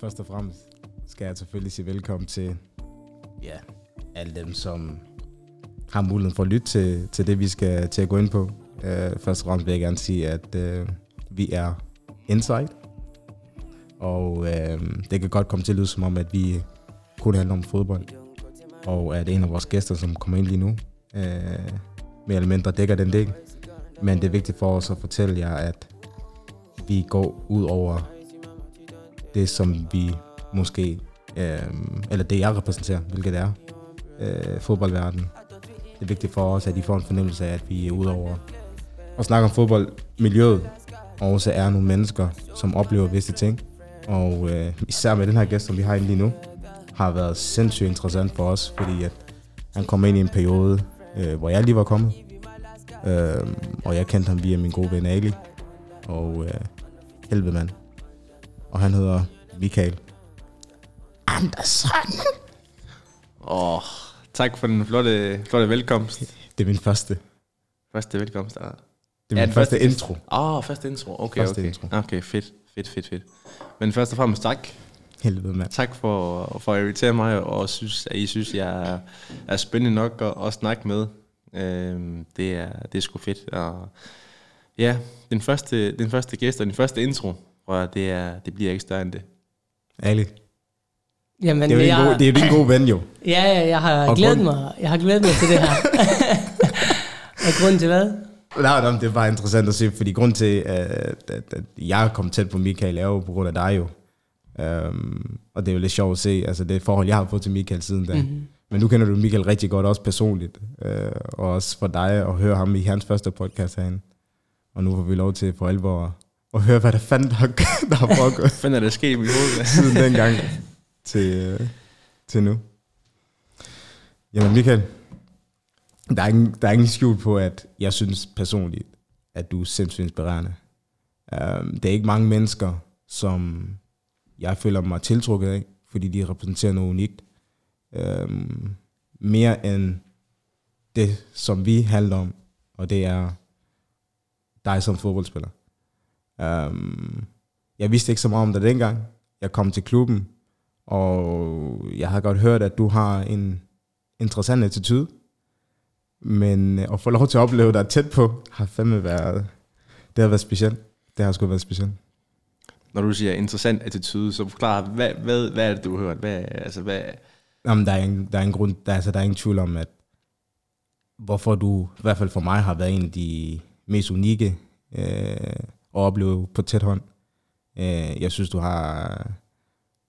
først og fremmest skal jeg selvfølgelig sige velkommen til ja, alle dem, som har muligheden for at lytte til, til det, vi skal til at gå ind på. Uh, først og fremmest vil jeg gerne sige, at uh, vi er Insight. Og uh, det kan godt komme til at lyde som om, at vi kun handler om fodbold. Og at en af vores gæster, som kommer ind lige nu, uh, mere eller mindre dækker den del. Men det er vigtigt for os at fortælle jer, at vi går ud over det, som vi måske, øh, eller det jeg repræsenterer, hvilket er øh, fodboldverdenen. Det er vigtigt for os, at I får en fornemmelse af, at vi er ude over at snakke om fodboldmiljøet, og også er nogle mennesker, som oplever visse ting. Og øh, især med den her gæst, som vi har inde lige nu, har været sindssygt interessant for os, fordi at han kom ind i en periode, øh, hvor jeg lige var kommet. Øh, og jeg kendte ham via min gode ven Ali. Og øh, helvede mand. Og han hedder Michael Andersen. Åh, oh, tak for den flotte, flotte velkomst. Det er min første. Første velkomst. Ah. Det er min ja, første, første intro. Åh, oh, første intro. Okay, første okay. Intro. Okay, fedt, fedt, fedt, fedt. Men først og fremmest tak. Helvede, mand. Tak for, for at invitere mig, og synes, at I synes, jeg er, er spændende nok at, at snakke med. Øhm, det, er, det er sgu fedt. Og ja, den første, den første gæst og den første intro, og det, er, det bliver ikke større end det. Ali. Jamen, Det er jo jeg, en god, det er din gode ven jo. Ja, ja, jeg har Og glædet grund- mig. Jeg har glædet mig til det her. og grunden til hvad? Nej, nej, det er bare interessant at se, fordi grund til, at, at, at jeg kommet tæt på Michael, er jo på grund af dig jo. Um, og det er jo lidt sjovt at se, altså det forhold, jeg har fået til Michael siden da. Mm-hmm. Men nu kender du Michael rigtig godt, også personligt. Uh, og også for dig at høre ham i hans første podcast herinde. Og nu får vi lov til for alvor at høre, hvad der fanden der, der har foregået Hvad fanden er der sket i mit hoved? siden dengang til, uh, til nu. Jamen Michael, der er, ingen, der er ingen skjul på, at jeg synes personligt, at du er sindssygt inspirerende. Um, det er ikke mange mennesker, som jeg føler mig tiltrukket af, fordi de repræsenterer noget unikt. Um, mere end det, som vi handler om, og det er dig som fodboldspiller. Um, jeg vidste ikke så meget om dig dengang. Jeg kom til klubben, og jeg har godt hørt, at du har en interessant attitude. Men øh, at få lov til at opleve dig tæt på, har fandme været, det har været specielt. Det har sgu været specielt. Når du siger interessant attitude, så forklar, hvad, hvad, hvad er det, du har hørt? Hvad, altså, hvad, Jamen, der er en, der er en grund, der, altså, der er ingen tvivl om, at hvorfor du, i hvert fald for mig, har været en af de mest unikke øh, at opleve på tæt hånd. Øh, jeg synes, du har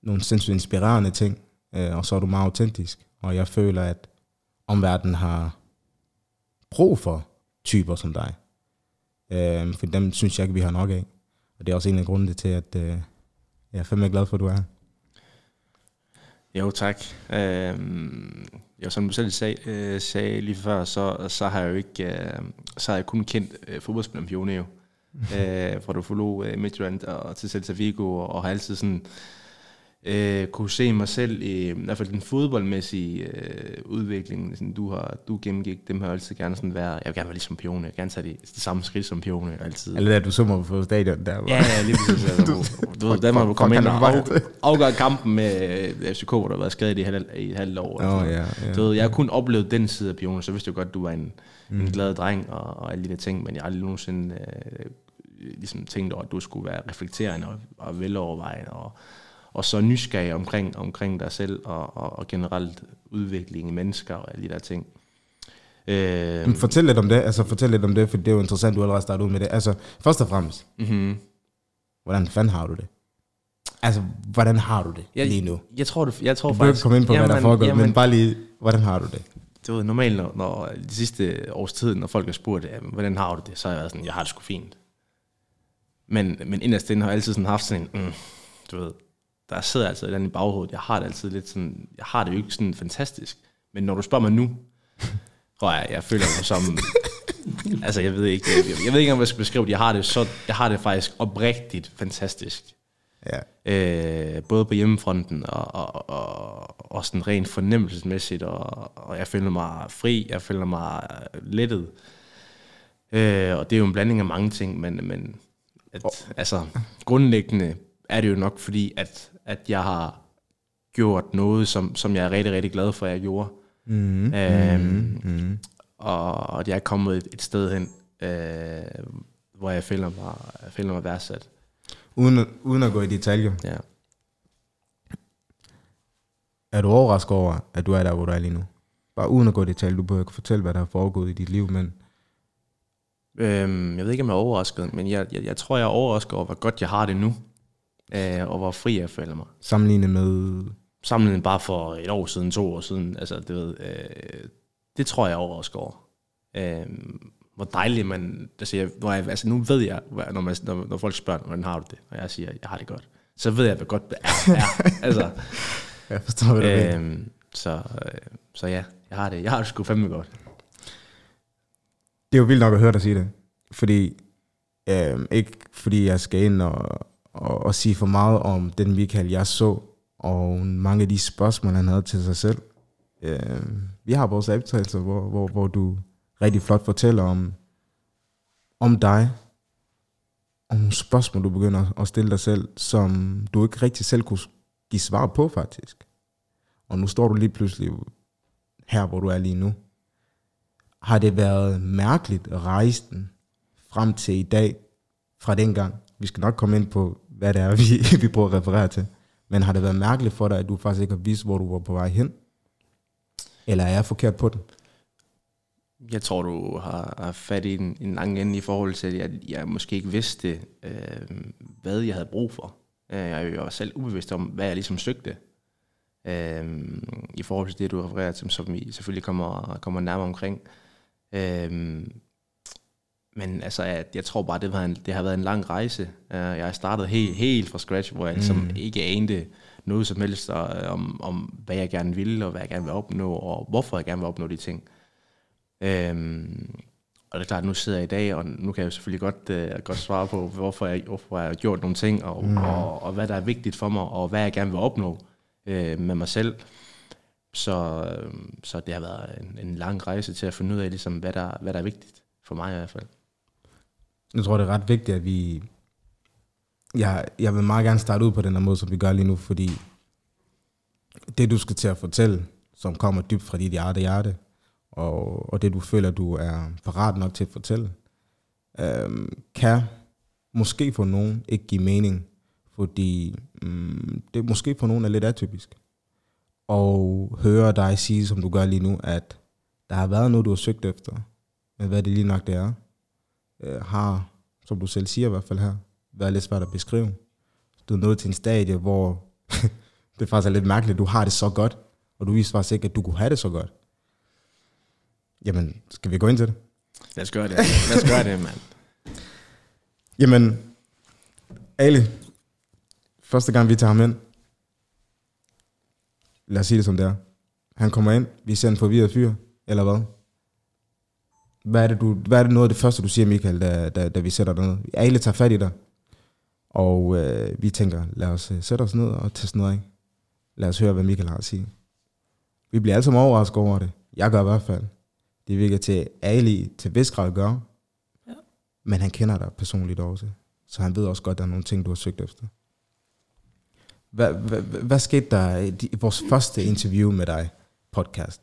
nogle sindssygt inspirerende ting, øh, og så er du meget autentisk. Og jeg føler, at omverdenen har brug for typer som dig. Øh, for dem synes jeg ikke, vi har nok af. Og det er også en af grundene til, at øh, jeg er fandme glad for, at du er her. Jo, tak. Øh, jo, som du selv sag, øh, sagde lige før, så, så har jeg jo ikke, øh, så har jeg kun kendt øh, fodboldspilleren Pione jo. øh, øh, fra du forlod øh, Midtjylland og til Celta Vigo, og, og har altid sådan øh, kunne se mig selv i, i hvert fald den fodboldmæssige øh, udvikling, sådan, du har du gennemgik, dem har jeg altid gerne sådan være, jeg vil gerne være ligesom Pione, jeg vil gerne tage det, det samme skridt som Pione, altid. Eller der, du så mig på stadion der. hvor- Ja, ja, lige præcis. Altså, du, du ved, Danmark fuck, kom fuck, ind og af, bare- afgør kampen med øh, FCK, hvor der har været skadet i, halv, i et halvt år. noget. ja, ja. Du ved, jeg har kun oplevet den side af Pione, så vidste jeg godt, du var en, mm. en glad dreng og, og alle de der ting, men jeg har aldrig nogensinde øh, ligesom tænkt over, at du skulle være reflekterende og, og velovervejende og, og så nysgerrig omkring, omkring dig selv og, og, og generelt udvikling i mennesker og alle de der ting. Øh, Men Fortæl lidt om det, altså fortæl lidt om det, for det er jo interessant, du allerede startede ud med det. Altså, først og fremmest, mm-hmm. hvordan fanden har du det? Altså, hvordan har du det jeg, lige nu? Jeg tror, det, jeg tror Du behøver ikke komme ind på, hvad der foregår, men bare lige, hvordan har du det? du ved, normalt, når, når de sidste års tid, når folk har spurgt, ja, hvordan har du det, så har jeg været sådan, jeg har det sgu fint. Men, men inderst inde har jeg altid sådan haft sådan en, mm, du ved, der sidder altid et eller andet i baghovedet. Jeg har det altid lidt sådan, jeg har det jo ikke sådan fantastisk. Men når du spørger mig nu, tror jeg, jeg føler mig som, altså jeg ved ikke, jeg, jeg ved ikke, om jeg skal beskrive det. Jeg har det, så, jeg har det faktisk oprigtigt fantastisk. Ja. Øh, både på hjemmefronten og, og, og, og sådan rent fornemmelsesmæssigt, og, og jeg føler mig fri, jeg føler mig lettet. Øh, og det er jo en blanding af mange ting, men, men at, altså, grundlæggende er det jo nok fordi, at, at jeg har gjort noget, som, som jeg er rigtig, rigtig glad for, at jeg gjorde. Mm, Øhm, mm. Og at jeg er kommet et, et sted hen, øh, hvor jeg føler mig, jeg føler mig værdsat. Uden, at- uden at gå i detaljer, Ja. er du overrasket over, at du er der, hvor du er lige nu? Bare uden at gå i detaljer, du behøver ikke fortælle, hvad der har foregået i dit liv, men Øhm, jeg ved ikke, om jeg er overrasket, men jeg, jeg, jeg tror, jeg er overrasket over, hvor godt jeg har det nu. Øh, og hvor fri jeg føler mig. sammenlignet med... Sammenlignet bare for et år siden, to år siden. Altså, det, ved, øh, det tror jeg er overrasket over. Øh, hvor dejligt man... Altså, jeg, når jeg, altså, nu ved jeg, når, man, når, når folk spørger, hvordan har du det? Og jeg siger, jeg har det godt. Så ved jeg, hvad godt det er. er. altså, Jeg forstår, hvad du mener. øhm, så, øh, så ja, jeg har det. Jeg har det sgu fandme godt. Det er jo vildt nok at høre dig sige det. Fordi, øh, ikke fordi jeg skal ind og, og, og sige for meget om den Michael, jeg så, og mange af de spørgsmål, han havde til sig selv. Øh, vi har vores optagelser, hvor, hvor, hvor du rigtig flot fortæller om, om dig, og nogle spørgsmål, du begynder at stille dig selv, som du ikke rigtig selv kunne give svar på, faktisk. Og nu står du lige pludselig her, hvor du er lige nu har det været mærkeligt rejsen frem til i dag, fra dengang. Vi skal nok komme ind på, hvad det er, vi, vi prøver at referere til. Men har det været mærkeligt for dig, at du faktisk ikke har vist, hvor du var på vej hen? Eller er jeg forkert på den? Jeg tror, du har, har fat i en, en lang ende i forhold til, at jeg, jeg måske ikke vidste, øh, hvad jeg havde brug for. Øh, jeg var selv ubevidst om, hvad jeg ligesom søgte. Øh, I forhold til det, du refererer til, som vi selvfølgelig kommer, kommer nærmere omkring. Øh, men altså, jeg, jeg tror bare, det, var en, det har været en lang rejse. Øh, Jeg startede helt, helt fra scratch, hvor jeg ligesom Mm. ikke anede noget som helst øh, om, om, hvad jeg gerne ville, og hvad jeg gerne vil opnå, og hvorfor jeg gerne vil opnå de ting. Øhm, og det er klart, nu sidder jeg i dag, og nu kan jeg jo selvfølgelig godt, øh, godt svare på, hvorfor jeg, hvorfor jeg har gjort nogle ting, og, mm. og, og hvad der er vigtigt for mig, og hvad jeg gerne vil opnå øh, med mig selv. Så, øh, så det har været en, en lang rejse til at finde ud af, ligesom, hvad, der, hvad der er vigtigt for mig i hvert fald. Jeg tror, det er ret vigtigt, at vi... Jeg, jeg vil meget gerne starte ud på den her måde, som vi gør lige nu, fordi det, du skal til at fortælle, som kommer dybt fra dit hjerte, hjerte, og, og det, du føler, du er parat nok til at fortælle, øhm, kan måske for nogen ikke give mening, fordi mm, det måske for nogen er lidt atypisk. Og høre dig sige, som du gør lige nu, at der har været noget, du har søgt efter, men hvad det lige nok det er, øh, har, som du selv siger i hvert fald her, været lidt svært at beskrive. Du er nået til en stadie, hvor det faktisk er lidt mærkeligt, at du har det så godt, og du viser faktisk ikke, at du kunne have det så godt. Jamen, skal vi gå ind til det? Lad os gøre det. Lad os gøre det, mand. Jamen, Ali, første gang vi tager ham ind, lad os sige det som det er. Han kommer ind, vi ser en forvirret fyr, eller hvad? Hvad er det, du, hvad er det noget af det første, du siger, Michael, da, da, da vi sætter dig ned? Ali tager fat i dig, og øh, vi tænker, lad os øh, sætte os ned og teste noget af. Lad os høre, hvad Michael har at sige. Vi bliver alle sammen overrasket over det. Jeg gør i hvert fald. Det virker til Ali til vis grad gør. Ja. Men han kender dig personligt også. Så han ved også godt, at der er nogle ting, du har søgt efter. Hvad, hvad, hvad, skete der i de- i vores første interview med dig, podcast?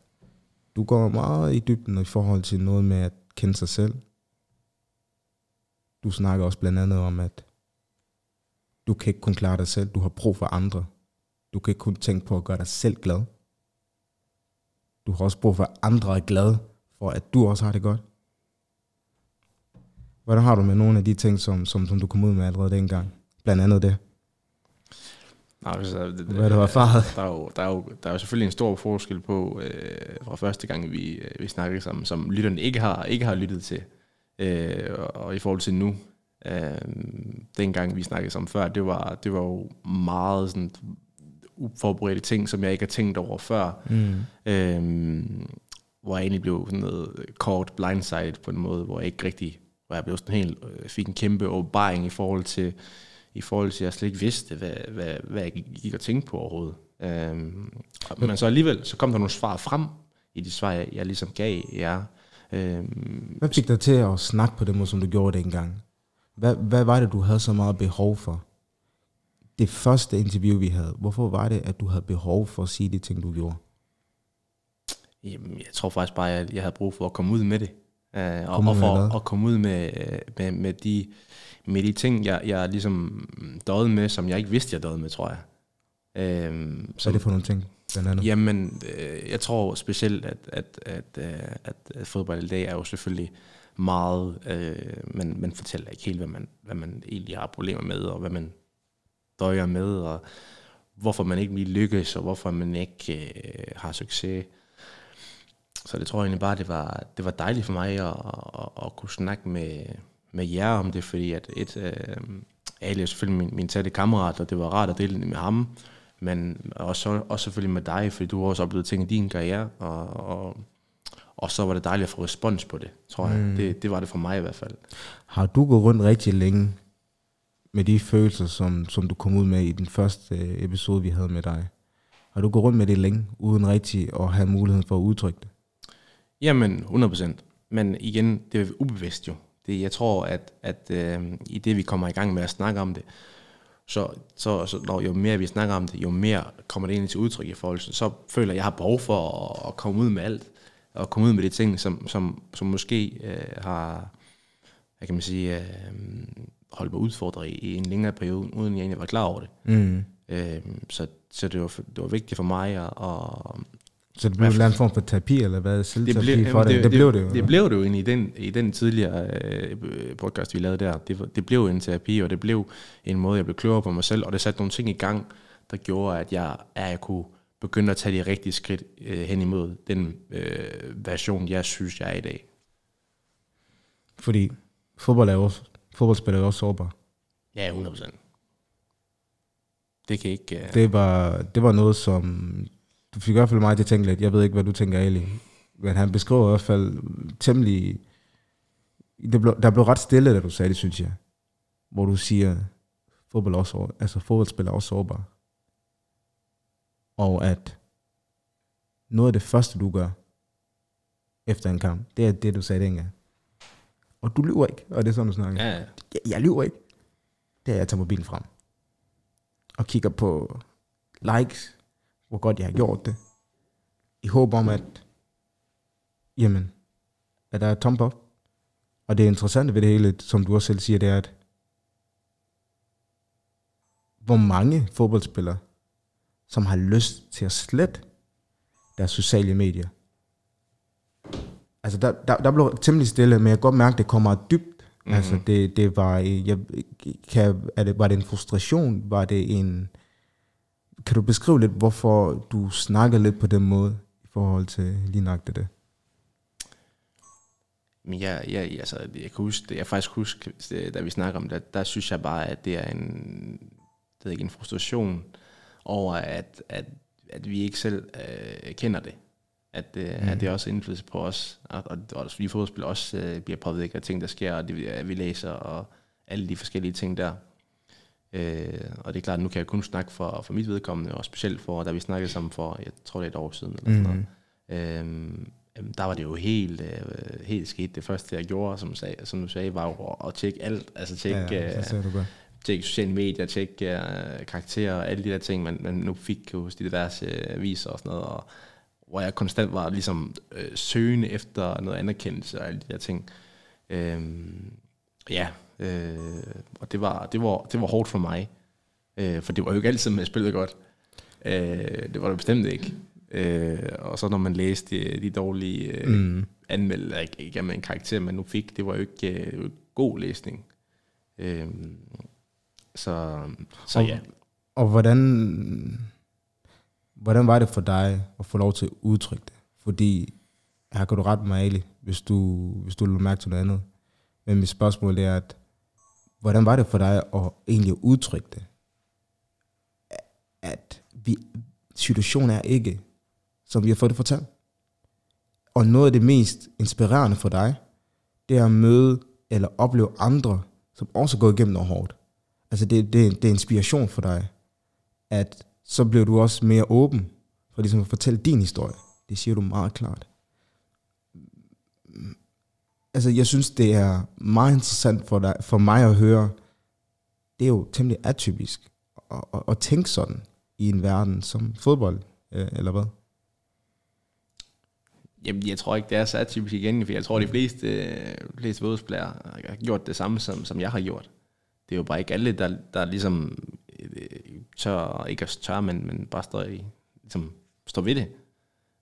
Du går meget i dybden i forhold til noget med at kende sig selv. Du snakker også blandt andet om, at du kan ikke kun klare dig selv, du har brug for andre. Du kan ikke kun tænke på at gøre dig selv glad. Du har også brug for, at andre er glade, for at du også har det godt. Hvordan har du med nogle af de ting, som, som, som du kom ud med allerede dengang? Blandt andet det. Altså, det, Hvad har du erfaret? Der er, jo, der, er jo, der er jo selvfølgelig en stor forskel på, øh, fra første gang, vi, øh, vi snakkede sammen, som lytterne ikke har, ikke har lyttet til, øh, og, og i forhold til nu. Øh, dengang vi snakkede sammen før, det var, det var jo meget sådan uforberedte ting, som jeg ikke har tænkt over før. Mm. Øhm, hvor jeg egentlig blev sådan noget kort blindsided på en måde, hvor jeg ikke rigtig, hvor jeg blev sådan helt, øh, fik en kæmpe åbenbaring i forhold til, i forhold til, at jeg slet ikke vidste, hvad, hvad, hvad jeg gik og tænkte på overhovedet. Øhm, men så alligevel, så kom der nogle svar frem i de svar, jeg, jeg ligesom gav jer. Øhm, Hvad fik dig til at snakke på den måde, som du gjorde dengang? Hvad, hvad var det, du havde så meget behov for? det første interview, vi havde, hvorfor var det, at du havde behov for at sige de ting, du gjorde? Jamen, jeg tror faktisk bare, at jeg havde brug for at komme ud med det. Uh, og, og for at komme ud med, med, med, de, med de ting, jeg, jeg ligesom døde med, som jeg ikke vidste, jeg døde med, tror jeg. Uh, Hvad er det for nogle ting, blandt andet? Jamen, øh, jeg tror specielt, at, at, at, øh, at, at fodbold i dag er jo selvfølgelig meget, øh, man, man fortæller ikke helt, hvad man, hvad man egentlig har problemer med, og hvad man døjer med, og hvorfor man ikke lige lykkes, og hvorfor man ikke øh, har succes. Så det tror jeg egentlig bare, det var, det var dejligt for mig at, at, at kunne snakke med, med jer om det, fordi at et, øh, Ali er selvfølgelig min, min tætte kammerat, og det var rart at dele det med ham, men også, også selvfølgelig med dig, fordi du har også oplevet ting i din karriere, og, og, og så var det dejligt at få respons på det, tror jeg. Mm. Det, det var det for mig i hvert fald. Har du gået rundt rigtig længe med de følelser, som, som du kom ud med i den første øh, episode, vi havde med dig? Har du gået rundt med det længe, uden rigtig at have muligheden for at udtrykke det? Jamen, 100%. Men igen, det er ubevidst jo. Det, jeg tror, at, at øh, i det, vi kommer i gang med at snakke om det, så, så, så når jo mere vi snakker om det, jo mere kommer det egentlig til udtryk i forhold til, så føler jeg, jeg har behov for at, at komme ud med alt, og komme ud med de ting, som, som, som måske øh, har, hvad kan man sige, øh, holdt mig udfordret i, i en længere periode, uden jeg egentlig var klar over det. Mm. Øh, så så det, var, det var vigtigt for mig at, at, Så det blev en eller anden form for terapi, eller hvad? det Selvterapi blev, for det? Det, det blev det jo. Det blev det jo i den, i den tidligere øh, podcast, vi lavede der. Det, det blev en terapi, og det blev en måde, jeg blev klogere på mig selv, og det satte nogle ting i gang, der gjorde, at jeg, at jeg kunne begynde at tage de rigtige skridt øh, hen imod den øh, version, jeg synes, jeg er i dag. Fordi fodbold er også, fodboldspillere er også sårbare. Ja, 100%. Det kan ikke... Øh, Det var, det var noget, som... Du fik i hvert fald mig til at tænke lidt. Jeg ved ikke, hvad du tænker, Ali. Men han beskriver i hvert fald temmelig... Det blev, der blev ret stille, da du sagde det, synes jeg. Hvor du siger, fodbold også, altså fodboldspillere er også sårbare. Og at noget af det første, du gør efter en kamp, det er det, du sagde dengang. Og du lyver ikke, og det er sådan, du snakker. ja, jeg, jeg lyver ikke. Det er, at jeg tager mobilen frem. Og kigger på likes, hvor godt jeg har gjort det. I håb om, at, jamen, at der er thumb up. Og det interessante ved det hele, som du også selv siger, det er, at hvor mange fodboldspillere, som har lyst til at slette deres sociale medier. Altså, der, der, der blev temmelig stille, men jeg kan godt mærke, at det kommer dybt Mm-hmm. Altså det, det var, jeg, kan, er det, var det en frustration? Var det en, kan du beskrive lidt, hvorfor du snakker lidt på den måde, i forhold til lige nok det? Men jeg, jeg, altså, jeg kan huske, jeg faktisk huske, det, da vi snakker om det, der synes jeg bare, at det er en, det er ikke en frustration over, at, at, at vi ikke selv øh, kender det. At, øh, mm. at det også indflydelse på os, og, og, og vi fodboldspil også øh, bliver påvirket af ting, der sker, og det, vi- vi læser, og alle de forskellige ting der. Øh, og det er klart, nu kan jeg kun snakke for, for mit vedkommende, og specielt for, da vi snakkede sammen for, jeg tror det er et år siden, eller sådan noget. Øhm, der var det jo helt, øh, helt skidt. Det første, jeg gjorde, som, sag, som du sagde, var jo at, tjekke alt. Altså tjekke, ja, øh, godt. tjekke sociale medier, tjekke øh, karakterer og alle de der ting, man, man nu fik hos de diverse øh, aviser og sådan noget. Og, hvor jeg konstant var ligesom øh, søgende efter noget anerkendelse og alle de der ting. Øhm, ja, øh, og det var, det, var, det var hårdt for mig. Øh, for det var jo ikke altid, man spillede godt. Øh, det var det bestemt ikke. Øh, og så når man læste de, de dårlige øh, mm. anmeldelser, ikke, ikke en karakter, man nu fik, det var jo ikke, øh, god læsning. Øh, så, så Og- ja. Og hvordan, hvordan var det for dig at få lov til at udtrykke det? Fordi, her kan du rette mig, Ali, hvis du, hvis du vil mærke til noget andet. Men mit spørgsmål er, at hvordan var det for dig at egentlig udtrykke det? At vi, situationen er ikke, som vi har fået det fortalt. Og noget af det mest inspirerende for dig, det er at møde eller opleve andre, som også går igennem noget hårdt. Altså det, det, det er inspiration for dig, at så bliver du også mere åben for ligesom at fortælle din historie. Det siger du meget klart. Altså jeg synes, det er meget interessant for, dig, for mig at høre, det er jo temmelig atypisk at, at, at tænke sådan i en verden som fodbold, øh, eller hvad? Jamen, jeg tror ikke, det er så atypisk igen, for jeg tror, de fleste, øh, fleste fodboldspillere har gjort det samme, som, som jeg har gjort. Det er jo bare ikke alle, der, der ligesom øh, tør, ikke at tør, men, men bare står, i, ligesom, står ved det.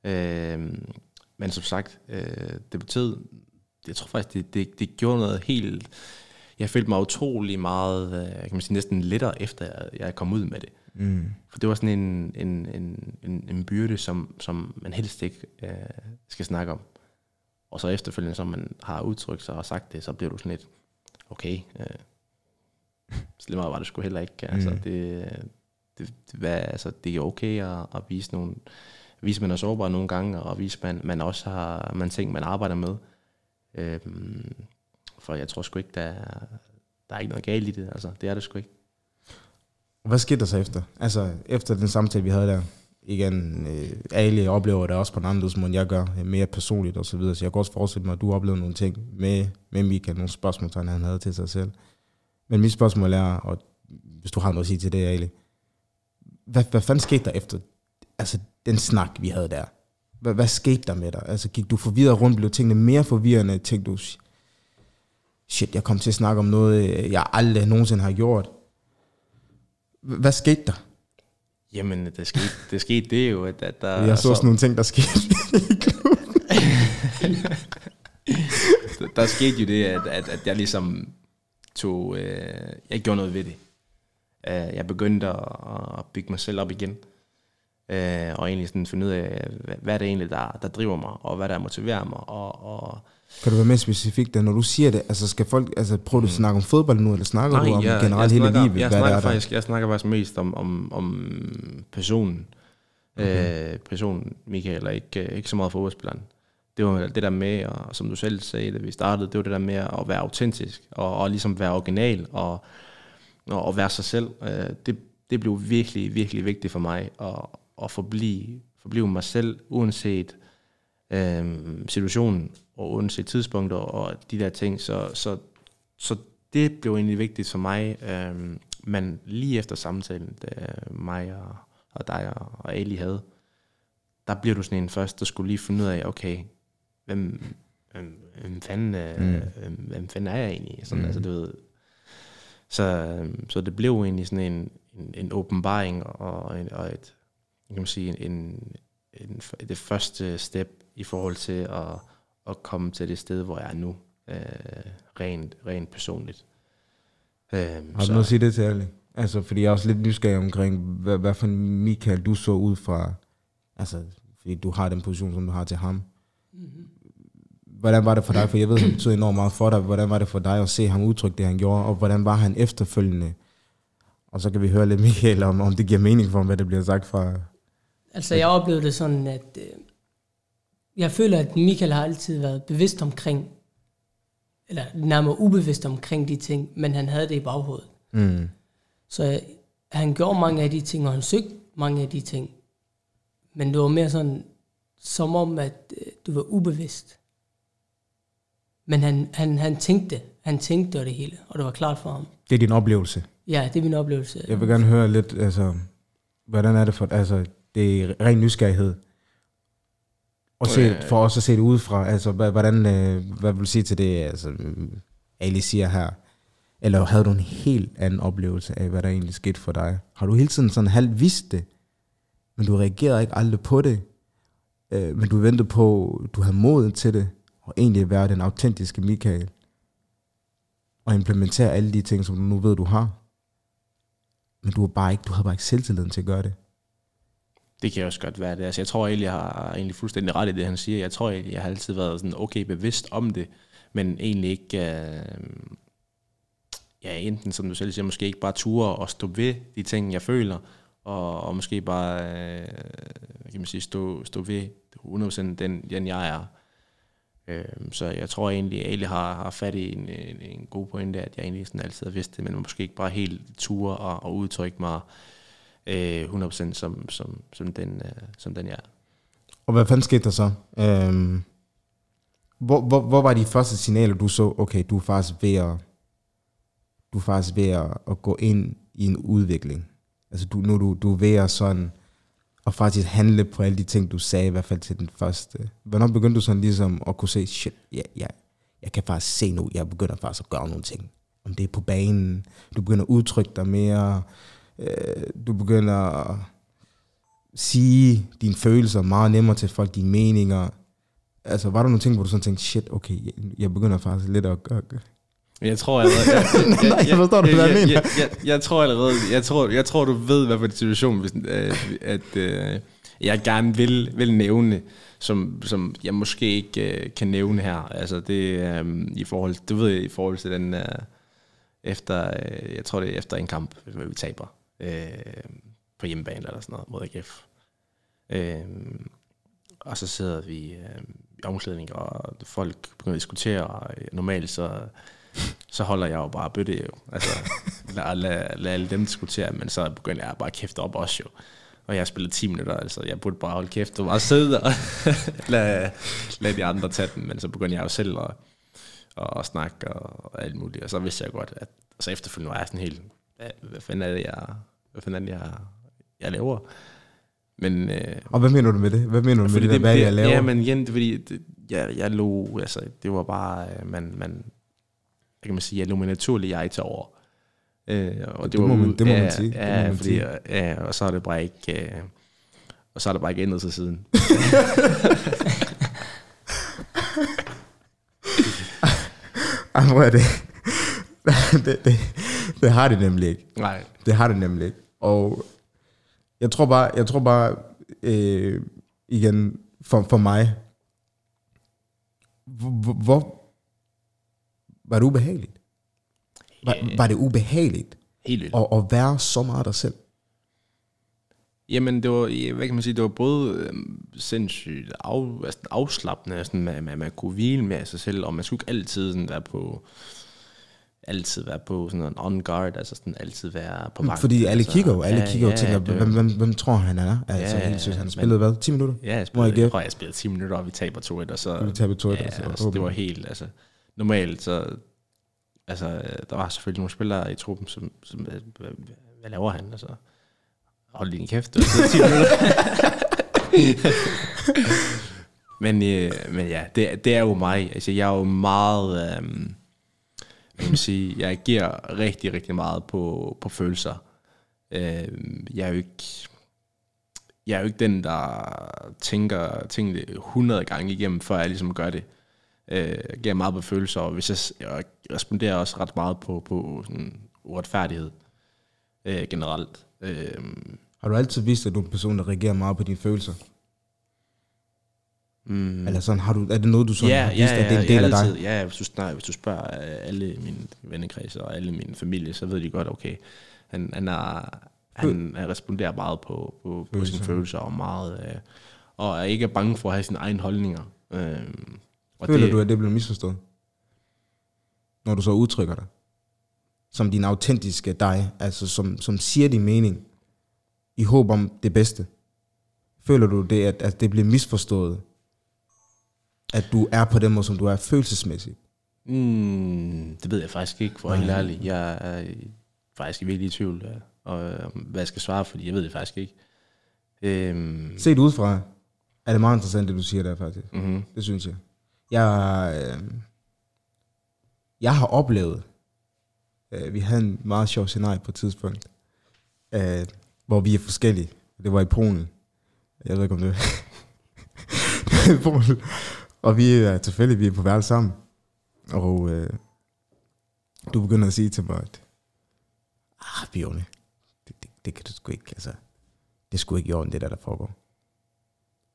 Øh, men som sagt, øh, det betød, jeg tror faktisk, det, det, det gjorde noget helt... Jeg følte mig utrolig meget, øh, kan man sige, næsten lettere efter, jeg, jeg kom ud med det. Mm. For det var sådan en, en, en, en, en byrde, som, som man helst ikke øh, skal snakke om. Og så efterfølgende, som man har udtrykt sig og sagt det, så bliver du sådan lidt, okay, øh, slemmere var det sgu heller ikke. Altså, Mm. det, det, det, hvad, altså, det er okay at, at vise nogle, vise, man er sårbar nogle gange, og vise, man, man også har man ting, man arbejder med. Øhm, for jeg tror sgu ikke, der er, der er ikke noget galt i det. Altså, det er det sgu ikke. Hvad skete der så efter? Altså, efter den samtale, vi havde der, igen, øh, Ali oplever det også på en anden måde, end jeg gør, mere personligt og så videre. Så jeg kan også forestille mig, at du oplevede nogle ting med, med Michael, nogle spørgsmål, han havde til sig selv. Men mit spørgsmål er, og hvis du har noget at sige til det, Ali, hvad, hvad fanden skete der efter altså, den snak, vi havde der? Hvad, hvad skete der med dig? Altså, gik du forvirret rundt? Blev tingene mere forvirrende? Tænkte du, shit, jeg kom til at snakke om noget, øh, jeg aldrig nogensinde har gjort. Hvad skete der? Jamen, det skete, det skete det jo, at, at der... Jeg så sådan nogle ting, der skete. der, der skete jo det, at, at, at jeg ligesom tog... Øh, jeg gjorde noget ved det. Øh, jeg begyndte at, at bygge mig selv op igen. Øh, og egentlig sådan finde ud af, hvad, er det egentlig, der, der driver mig, og hvad der motiverer mig. Og, og kan du være mere specifik der, når du siger det? Altså, skal folk, altså, prøver du at snakke om fodbold nu, eller snakker du om jeg, generelt jeg hele snakker, livet? Jeg hvad snakker, er der? faktisk, jeg snakker faktisk mest om, om, om personen. Okay. Øh, personen, Michael, og ikke, ikke så meget fodboldspilleren. Det var det der med, og som du selv sagde, da vi startede, det var det der med at være autentisk, og, og ligesom være original, og, og, og være sig selv. Øh, det, det blev virkelig, virkelig vigtigt for mig, at, at forblive, forblive mig selv, uanset øh, situationen, og uanset tidspunkter, og de der ting. Så, så, så det blev egentlig vigtigt for mig, øh, men lige efter samtalen, da mig og, og dig og, og Ali havde, der bliver du sådan en først, der skulle lige finde ud af, okay, hvem, hvem, hvem, fanden, Mm. hvem, hvem fanden er jeg egentlig? Sådan, Mm. altså, du ved. Så, øh, så det blev egentlig sådan en, en, en åbenbaring og, en, og et, kan man sige, en, en, det første step i forhold til at, at komme til det sted, hvor jeg er nu, øh, rent, rent personligt. Øh, Har du noget at sige det til alle? Altså, fordi jeg er også lidt nysgerrig omkring, hvad, hvad for en Michael du så ud fra, altså, fordi du har den position, som du har til ham. Hvordan var det for dig? For jeg ved, det betyder enormt meget for dig. Hvordan var det for dig at se ham udtrykke det, han gjorde? Og hvordan var han efterfølgende? Og så kan vi høre lidt Michael om, om det giver mening for ham, hvad det bliver sagt fra... Altså, jeg oplevede det sådan, at øh, jeg føler, at Michael har altid været bevidst omkring, eller nærmere ubevidst omkring de ting, men han havde det i baghovedet. Mm. Så øh, han gjorde mange af de ting, og han søgte mange af de ting. Men det var mere sådan, som om, at øh, det var ubevidst. Men han, han, han tænkte, han tænkte det hele, og det var klart for ham. Det er din oplevelse. Ja, det er min oplevelse. Jeg vil gerne høre lidt, altså, hvordan er det for, altså, det er ren nysgerrighed. Og se, Øh. for os at se det udefra, altså, hvordan, øh, hvad vil du sige til det, altså, Ali siger her, eller havde du en helt anden oplevelse af, hvad der egentlig skete for dig? Har du hele tiden sådan halvt vidst det, men du reagerede ikke aldrig på det, øh, men du ventede på, du havde modet til det, og egentlig være den autentiske Michael, og implementere alle de ting, som du nu ved, du har? Men du, var bare ikke, du havde bare ikke selvtilliden til at gøre det. Det kan også godt være det. Altså, jeg tror egentlig, jeg har egentlig fuldstændig ret i det, han siger. Jeg tror egentlig, jeg har altid været sådan okay bevidst om det, men egentlig ikke, øh, ja, enten som du selv siger, måske ikke bare ture og stå ved de ting, jeg føler, og, og måske bare, øh, hvad kan man sige, stå, stå ved 100% den, den jeg er. Øh, så jeg tror egentlig, at Ali har, har fat i en, en, en god pointe, at jeg egentlig sådan altid har vidst det, men måske ikke bare helt ture og, og udtrykke mig øh, 100% som, som, som, den, øh, som den jeg er. Og hvad fanden skete der så? Øhm, hvor, hvor, hvor var de første signaler, du så, okay, du er faktisk ved at, du er faktisk ved at, at gå ind i en udvikling? Altså, du, nu du, du er ved at sådan, og faktisk handle på alle de ting, du sagde, i hvert fald til den første. Hvornår begyndte du sådan ligesom at kunne se, shit, ja, yeah, ja, yeah, jeg kan faktisk se nu, jeg begynder faktisk at gøre nogle ting. Om det er på banen, du begynder at udtrykke dig mere, øh, du begynder at sige dine følelser meget nemmere til folk, dine meninger. Altså, var der nogle ting, hvor du sådan tænkte, shit, okay, jeg, jeg begynder faktisk lidt at... at jeg tror allerede... Jeg, jeg, Nej, jeg forstår du, hvad jeg mener. Jeg, jeg, jeg, tror allerede... Jeg tror, jeg tror, du ved, hvad for en situation, hvis, øh, at øh, jeg gerne vil, vil nævne, som, som jeg måske ikke øh, kan nævne her. Altså, det øh, i forhold... Du ved, i forhold til den... Øh, efter... Øh, jeg tror, det er efter en kamp, hvor vi taber. Øh, på hjemmebane eller sådan noget, mod AGF. Øh, og så sidder vi øh, i omklædning, og folk begynder at diskutere, og øh, normalt så så holder jeg jo bare bøtte jo. Altså, lad, lad, lad alle dem diskutere, men så begynder jeg bare at kæfte op også jo. Og jeg har spillet 10 minutter, altså jeg burde bare holde kæft og bare sidde og lad, lad de andre tage den, men så begynder jeg jo selv at, at, at snakke og, og alt muligt, og så vidste jeg godt, at så efterfølgende var jeg sådan helt, hvad, hvad fanden er det, jeg, hvad fanden er det, jeg, jeg laver? Men, øh, og hvad mener du med det? Hvad mener du med det, det, hvad det, jeg laver? Ja, men igen, fordi det, jeg, jeg lå, altså, det var bare, øh, man, man, kan man sige, jeg lå mig naturligt jeg til over. Øh, og det, det, var, må man, det må ja, man sige. Ja, det må man fordi, sige. ja, og så er det bare ikke, øh, og så er det bare ikke ændret sig siden. Ej, hvor er det? det, det, det har det nemlig ikke. Nej. Det har det nemlig ikke. Og jeg tror bare, jeg tror bare øh, igen, for, for mig, hvor, hvor, var det ubehageligt? Var, yeah. var det ubehageligt Helt vildt. At, at være så meget dig selv? Jamen, det var, hvad kan man sige, det var både øh, sindssygt af, altså, afslappende, sådan, at man, man kunne hvile med sig selv, og man skulle ikke altid sådan, være på altid være på sådan en on guard, altså sådan altid være på vagt. Fordi alle altså, kigger jo, alle ja, kigger ja, tænker, hvem, hvem, hvem, tror han er? Altså ja, helt sødt. Han spillede hvad? 10 minutter? Ja, jeg spillede, jeg, tror, jeg spillede 10 minutter, og vi taber 2-1, og så... Vi taber 2-1, ja, altså, altså, det var helt, altså... Normalt, så altså, der var selvfølgelig nogle spillere i truppen, som, som hvad, hvad laver han? Altså, hold din kæft, det var 10 minutter. men, øh, men ja, det, det er jo mig. Altså, jeg er jo meget, øh, hvad man sige, jeg giver rigtig, rigtig meget på, på følelser. Øh, jeg er jo ikke, jeg er jo ikke den, der tænker tingene 100 gange igennem, før jeg ligesom gør det øh, giver meget på følelser, og hvis jeg, jeg responderer også ret meget på, på sådan uretfærdighed øh, generelt. Øh, har du altid vist, at du er en person, der reagerer meget på dine følelser? Mm. Eller sådan, har du, er det noget, du sådan ja, har vist, ja, ja, at det er en del af dig? Ja, hvis du, nej, hvis du spørger alle mine vennekredse og alle min familie, så ved de godt, okay, han, han, er, han, han responderer meget på, på, på sine følelser og meget, øh, og er ikke bange for at have sine egne holdninger. Øh, og Føler det, du, at det bliver misforstået? Når du så udtrykker dig? Som din autentiske dig, altså som, som siger din mening, i håb om det bedste. Føler du det, at, at det bliver misforstået? At du er på den måde, som du er følelsesmæssigt? Mm, det ved jeg faktisk ikke, for helt ærligt. Jeg er faktisk virkelig i tvivl, ja, og, hvad jeg skal svare, fordi jeg ved det faktisk ikke. Øhm. Set udefra, er det meget interessant, det du siger der faktisk. Mm-hmm. Det synes jeg. Jeg, øh, jeg har oplevet, øh, vi havde en meget sjov scenarie på et tidspunkt, øh, hvor vi er forskellige. Det var i Polen. Jeg ved ikke, om det var i Polen. Og vi er tilfældigt, vi er på værelse sammen. Og øh, du begynder at sige til mig, at ah, Bjørne, det, det, det kan du sgu ikke, altså, det skulle ikke i orden, det der, der foregår.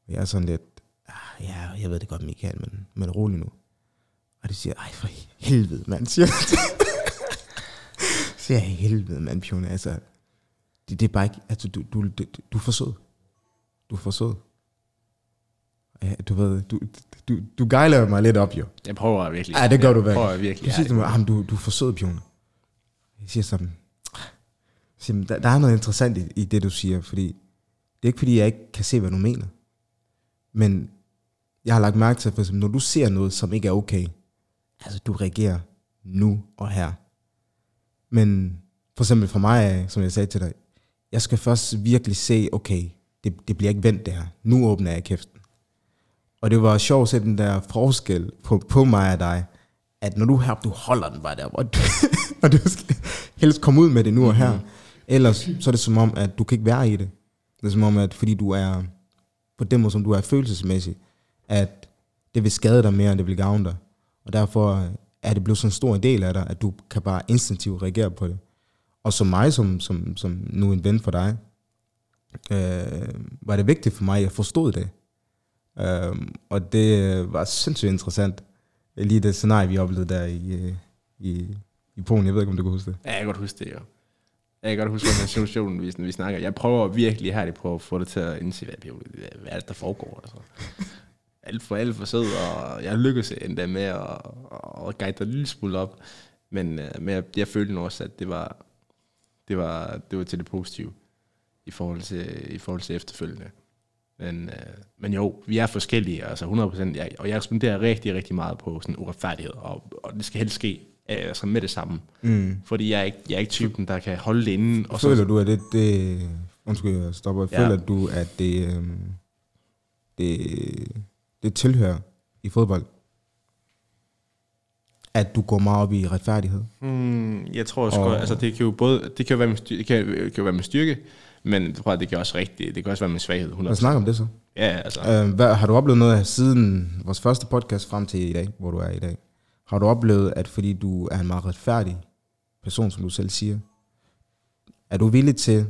Og jeg er sådan lidt, ah, ja, jeg ved det godt, Michael, men, men rolig nu. Og det siger, ej for helvede, mand, siger jeg. siger jeg, helvede, mand, Bjørne, altså, det, det er bare ikke, altså, du, du, du, du er for sød. Du er for sød. Ja, du ved, du, du, du gejler mig lidt op, jo. Jeg prøver virkelig. Ja, det gør du virkelig. Jeg prøver virkelig. Du siger til mig, ah, du, du er for sød, Pjone. Jeg siger sådan, siger, der, der er noget interessant i, i det, du siger, fordi det er ikke, fordi jeg ikke kan se, hvad du mener. Men jeg har lagt mærke til, for eksempel, når du ser noget, som ikke er okay, altså du reagerer nu og her. Men for eksempel for mig, som jeg sagde til dig, jeg skal først virkelig se, okay, det, det bliver ikke vendt det her. Nu åbner jeg kæften. Og det var sjovt at se den der forskel på, på mig og dig, at når du her, du holder den bare der, og du, og du skal helst komme ud med det nu og her. Ellers så er det som om, at du kan ikke være i det. Det er som om, at fordi du er på den måde, som du er følelsesmæssig, at det vil skade dig mere, end det vil gavne dig. Og derfor er det blevet sådan en stor del af dig, at du kan bare instinktivt reagere på det. Og som mig, som, som, som nu en ven for dig, øh, var det vigtigt for mig, at jeg forstod det. Øh, og det var sindssygt interessant. Lige det scenarie, vi oplevede der i, øh, i, i Polen. Jeg ved ikke, om du kan huske det. Ja, jeg kan godt huske det, jo. Jeg kan godt huske den situation, vi, vi snakker. Jeg prøver virkelig her, på at få det til at indse, hvad, hvad er det, der foregår. Altså. Alt for alt for sød, og jeg lykkedes endda med at, at guide dig en lille smule op. Men, øh, men jeg, jeg følte nu også, at det var, det var, det var til det positive i forhold til, i forhold til efterfølgende. Men, øh, men jo, vi er forskellige, altså 100%, jeg, og jeg responderer rigtig, rigtig meget på sådan uretfærdighed, og, og det skal helst ske øh, altså med det samme. Mm. Fordi jeg er, ikke, jeg er ikke typen, der kan holde det inden. Og føler så, du, at det, det undskyld, jeg stopper, ja. føler du, at det, øh, det, det tilhører i fodbold? At du går meget op i retfærdighed? Mm, jeg tror også, og, altså det kan jo både, det kan jo være med, det kan, det kan jo være med styrke, men jeg tror, det kan også rigtig, det kan også være med svaghed. 100%. Lad os snakke om det så. Ja, altså. Øh, hvad, har du oplevet noget siden vores første podcast frem til i dag, hvor du er i dag? Har du oplevet, at fordi du er en meget retfærdig person, som du selv siger, er du villig til,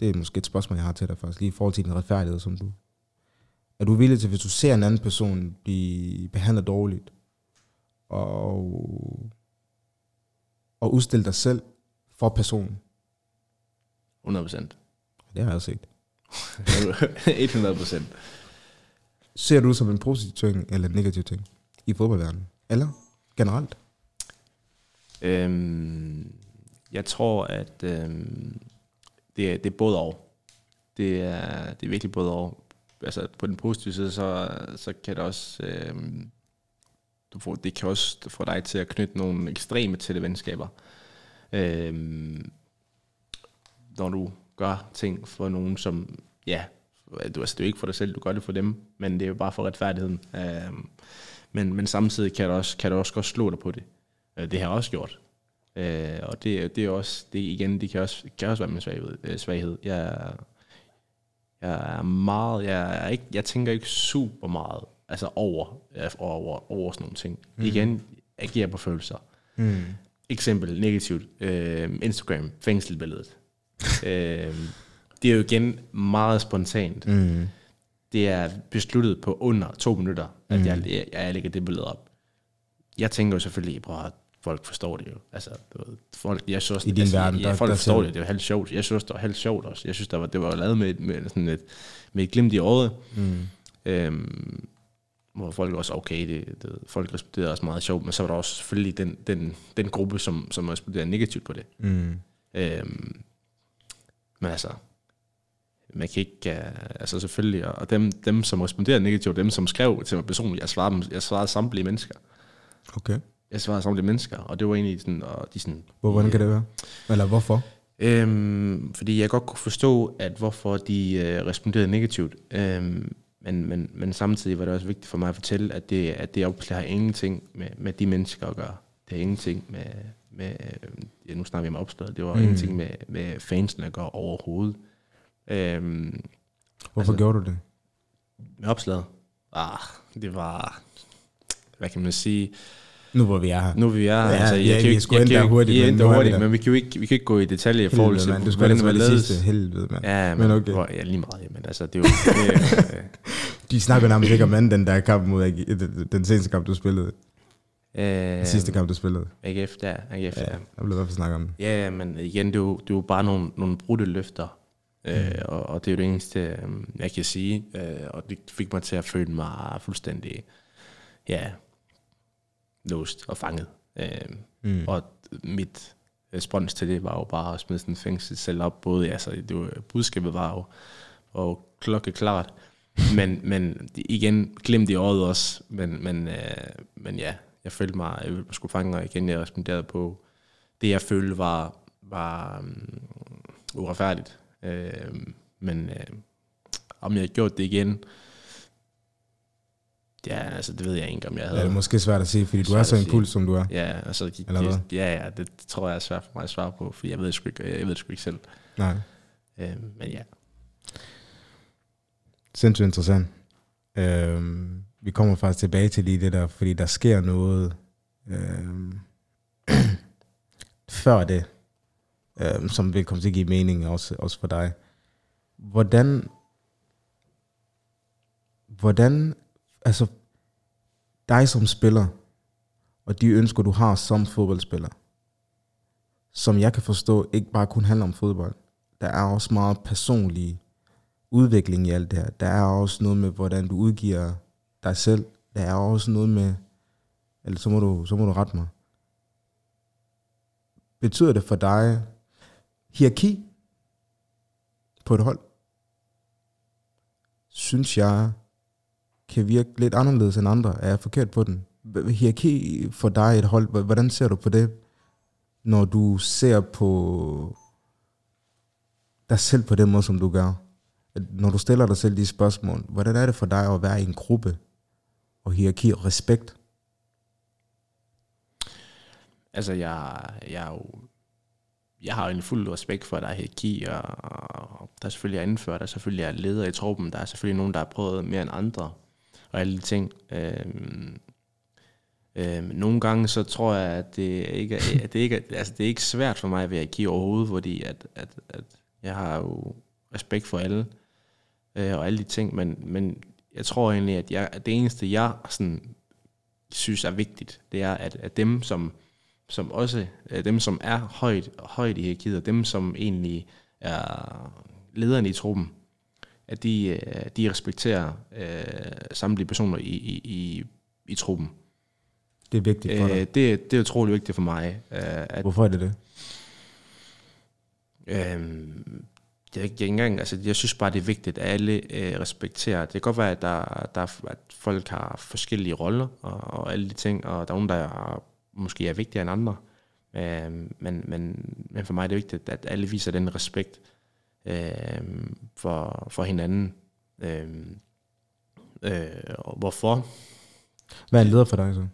det er måske et spørgsmål, jeg har til dig først, lige i forhold til din retfærdighed, som du, er du villig til, hvis du ser en anden person blive behandlet dårligt, og, og udstille dig selv for personen? 100 procent. Det har jeg set. 100 procent. Ser du som en positiv ting eller en negativ ting i fodboldverdenen? Eller generelt? Øhm, jeg tror, at øhm, det, er, det er både og. Det er, det er virkelig både og. Altså på den positive side, så, så kan det også... Øhm, du får, det kan også få dig til at knytte nogle ekstreme tætte venskaber. Øhm, når du gør ting for nogen, som, ja, du, altså, det er jo ikke for dig selv, du gør det for dem, men det er jo bare for retfærdigheden. Øh, men, men samtidig kan det også, kan det også godt slå dig på det. Øh, det har jeg også gjort. Øh, og det, det er også, det igen, det kan også, kan også være min svaghed. Øh, svaghed. Jeg, jeg er meget, jeg, er ikke, jeg tænker ikke super meget altså over, over, over sådan nogle ting. Mm. Igen, giver på følelser. Mm. Eksempel negativt. Øh, Instagram, fængselbilledet øh, det er jo igen meget spontant. Mm. Det er besluttet på under to minutter, at mm. jeg, jeg, jeg lægger det billede op. Jeg tænker jo selvfølgelig, at folk forstår det jo. Altså, folk, jeg synes, I din altså, verden, ja, folk der forstår det, det er jo halvt sjovt. Jeg synes, det var halvt sjovt også. Jeg synes, der var, det var lavet med, med, sådan et, med et glimt i året. Mm. Øhm, hvor folk også, okay, det, det, folk respekterede også meget sjovt, men så var der også selvfølgelig den, den, den gruppe, som, som respekterede negativt på det. Mm. Øhm, men altså, man kan ikke, uh, altså selvfølgelig, og dem, dem som responderede negativt, dem som skrev til mig personligt, jeg svarede, jeg svarede samtlige mennesker. Okay. Jeg svarede samtlige mennesker, og det var egentlig sådan, og de sådan... Hvor, hvordan kan det være? Eller hvorfor? Øhm, fordi jeg godt kunne forstå, at hvorfor de øh, responderede negativt. Øhm, men, men, men samtidig var det også vigtigt for mig at fortælle, at det, at det opslag har ingenting med, med de mennesker at gøre. Det har ingenting med, med ja, nu snakker vi om opslaget, det var mm. ingenting med, med fansene at gøre overhovedet. Øhm, Hvorfor altså, gjorde du det? Med opslaget? Ah, det var, hvad kan man sige, nu hvor vi er her. Nu hvor vi er her. Ja, altså, jeg ja, kan, vi skulle ind der hurtigt. Ja, der hurtigt, men vi kan jo ikke, vi kan ikke gå i detaljer i forhold til, du skulle det var det sidste helvede, mand. Ja, men, men okay. Hvor, ja, lige meget, men altså, det er jo... det, øh, De snakker nærmest ikke om anden, den der kamp mod den seneste kamp, du spillede. Øh, sidste kamp, du spillede. AGF, der. AGF, ja, jeg blev i hvert fald snakket om Ja, men igen, det er jo, det er jo bare nogle, nogle brudte løfter. Øh, mm. Øh, og, og det er jo det eneste, øh, jeg kan sige. Øh, og det fik mig til at føle mig fuldstændig, ja, låst og fanget. Øh, mm. Og mit respons til det var jo bare at smide sådan en fængsel selv op. Både, altså, det var, budskabet var jo og klokkeklart. Men, men igen, glemt i året også. Men, men, øh, men ja, jeg følte mig, jeg skulle fange mig igen, jeg responderede på det, jeg følte var, var um, uretfærdigt. Øh, men øh, om jeg har gjort det igen, ja, altså det ved jeg ikke, om jeg havde. Ja, det er måske svært at sige, fordi du er så impuls, som du er. Ja, altså, Eller hvad? ja, ja, det tror jeg er svært for mig at svare på, for jeg ved det sgu ikke, jeg ved det sgu ikke selv. Nej. Øh, men ja, Sindssygt interessant. Øhm, vi kommer faktisk tilbage til lige det der, fordi der sker noget øh, før det, øh, som vil komme til at give mening også, også for dig. Hvordan, hvordan, altså dig som spiller, og de ønsker, du har som fodboldspiller, som jeg kan forstå, ikke bare kun handler om fodbold. Der er også meget personlig udvikling i alt det her. Der er også noget med, hvordan du udgiver dig selv. Der er også noget med, eller så må du, så må du rette mig. Betyder det for dig hierarki på et hold? Synes jeg kan virke lidt anderledes end andre. Er jeg forkert på den? Hierarki for dig et hold, hvordan ser du på det, når du ser på dig selv på den måde, som du gør? når du stiller dig selv de spørgsmål, hvordan er det for dig at være i en gruppe, og hierarki og respekt? altså jeg, jeg er jo, jeg har en fuld respekt for, at der er hierarki, og, og der er selvfølgelig anfører, der er selvfølgelig er leder i truppen, der er selvfølgelig nogen, der har prøvet mere end andre, og alle de ting. Øhm, øhm, nogle gange så tror jeg, at det ikke er, at det ikke er, altså det er ikke svært for mig at være hierarki overhovedet, fordi at, at, at jeg har jo respekt for alle, øh, og alle de ting, men, men jeg tror egentlig, at, jeg, at det eneste, jeg sådan, synes er vigtigt, det er, at, at dem, som, som også, øh, dem, som er højt, højt i hierarkiet, og dem, som egentlig er lederne i truppen, at de, øh, de respekterer øh, samtlige personer i, i, i, i truppen. Det er vigtigt for Øh, dig. det, det er utrolig vigtigt for mig, øh, at Hvorfor er det det? Øhm, jeg, jeg, ikke engang, altså, jeg synes bare, det er vigtigt, at alle øh, respekterer. Det kan godt være, at, der, der, er- at folk har forskellige roller og, og alle de ting, og der er nogen, der er, måske er vigtigere end andre. Øhm, men, men, men for mig er det vigtigt, at alle viser den respekt øhm, for, for hinanden. Øhm, øh, og hvorfor? Hvad er en leder for dig så?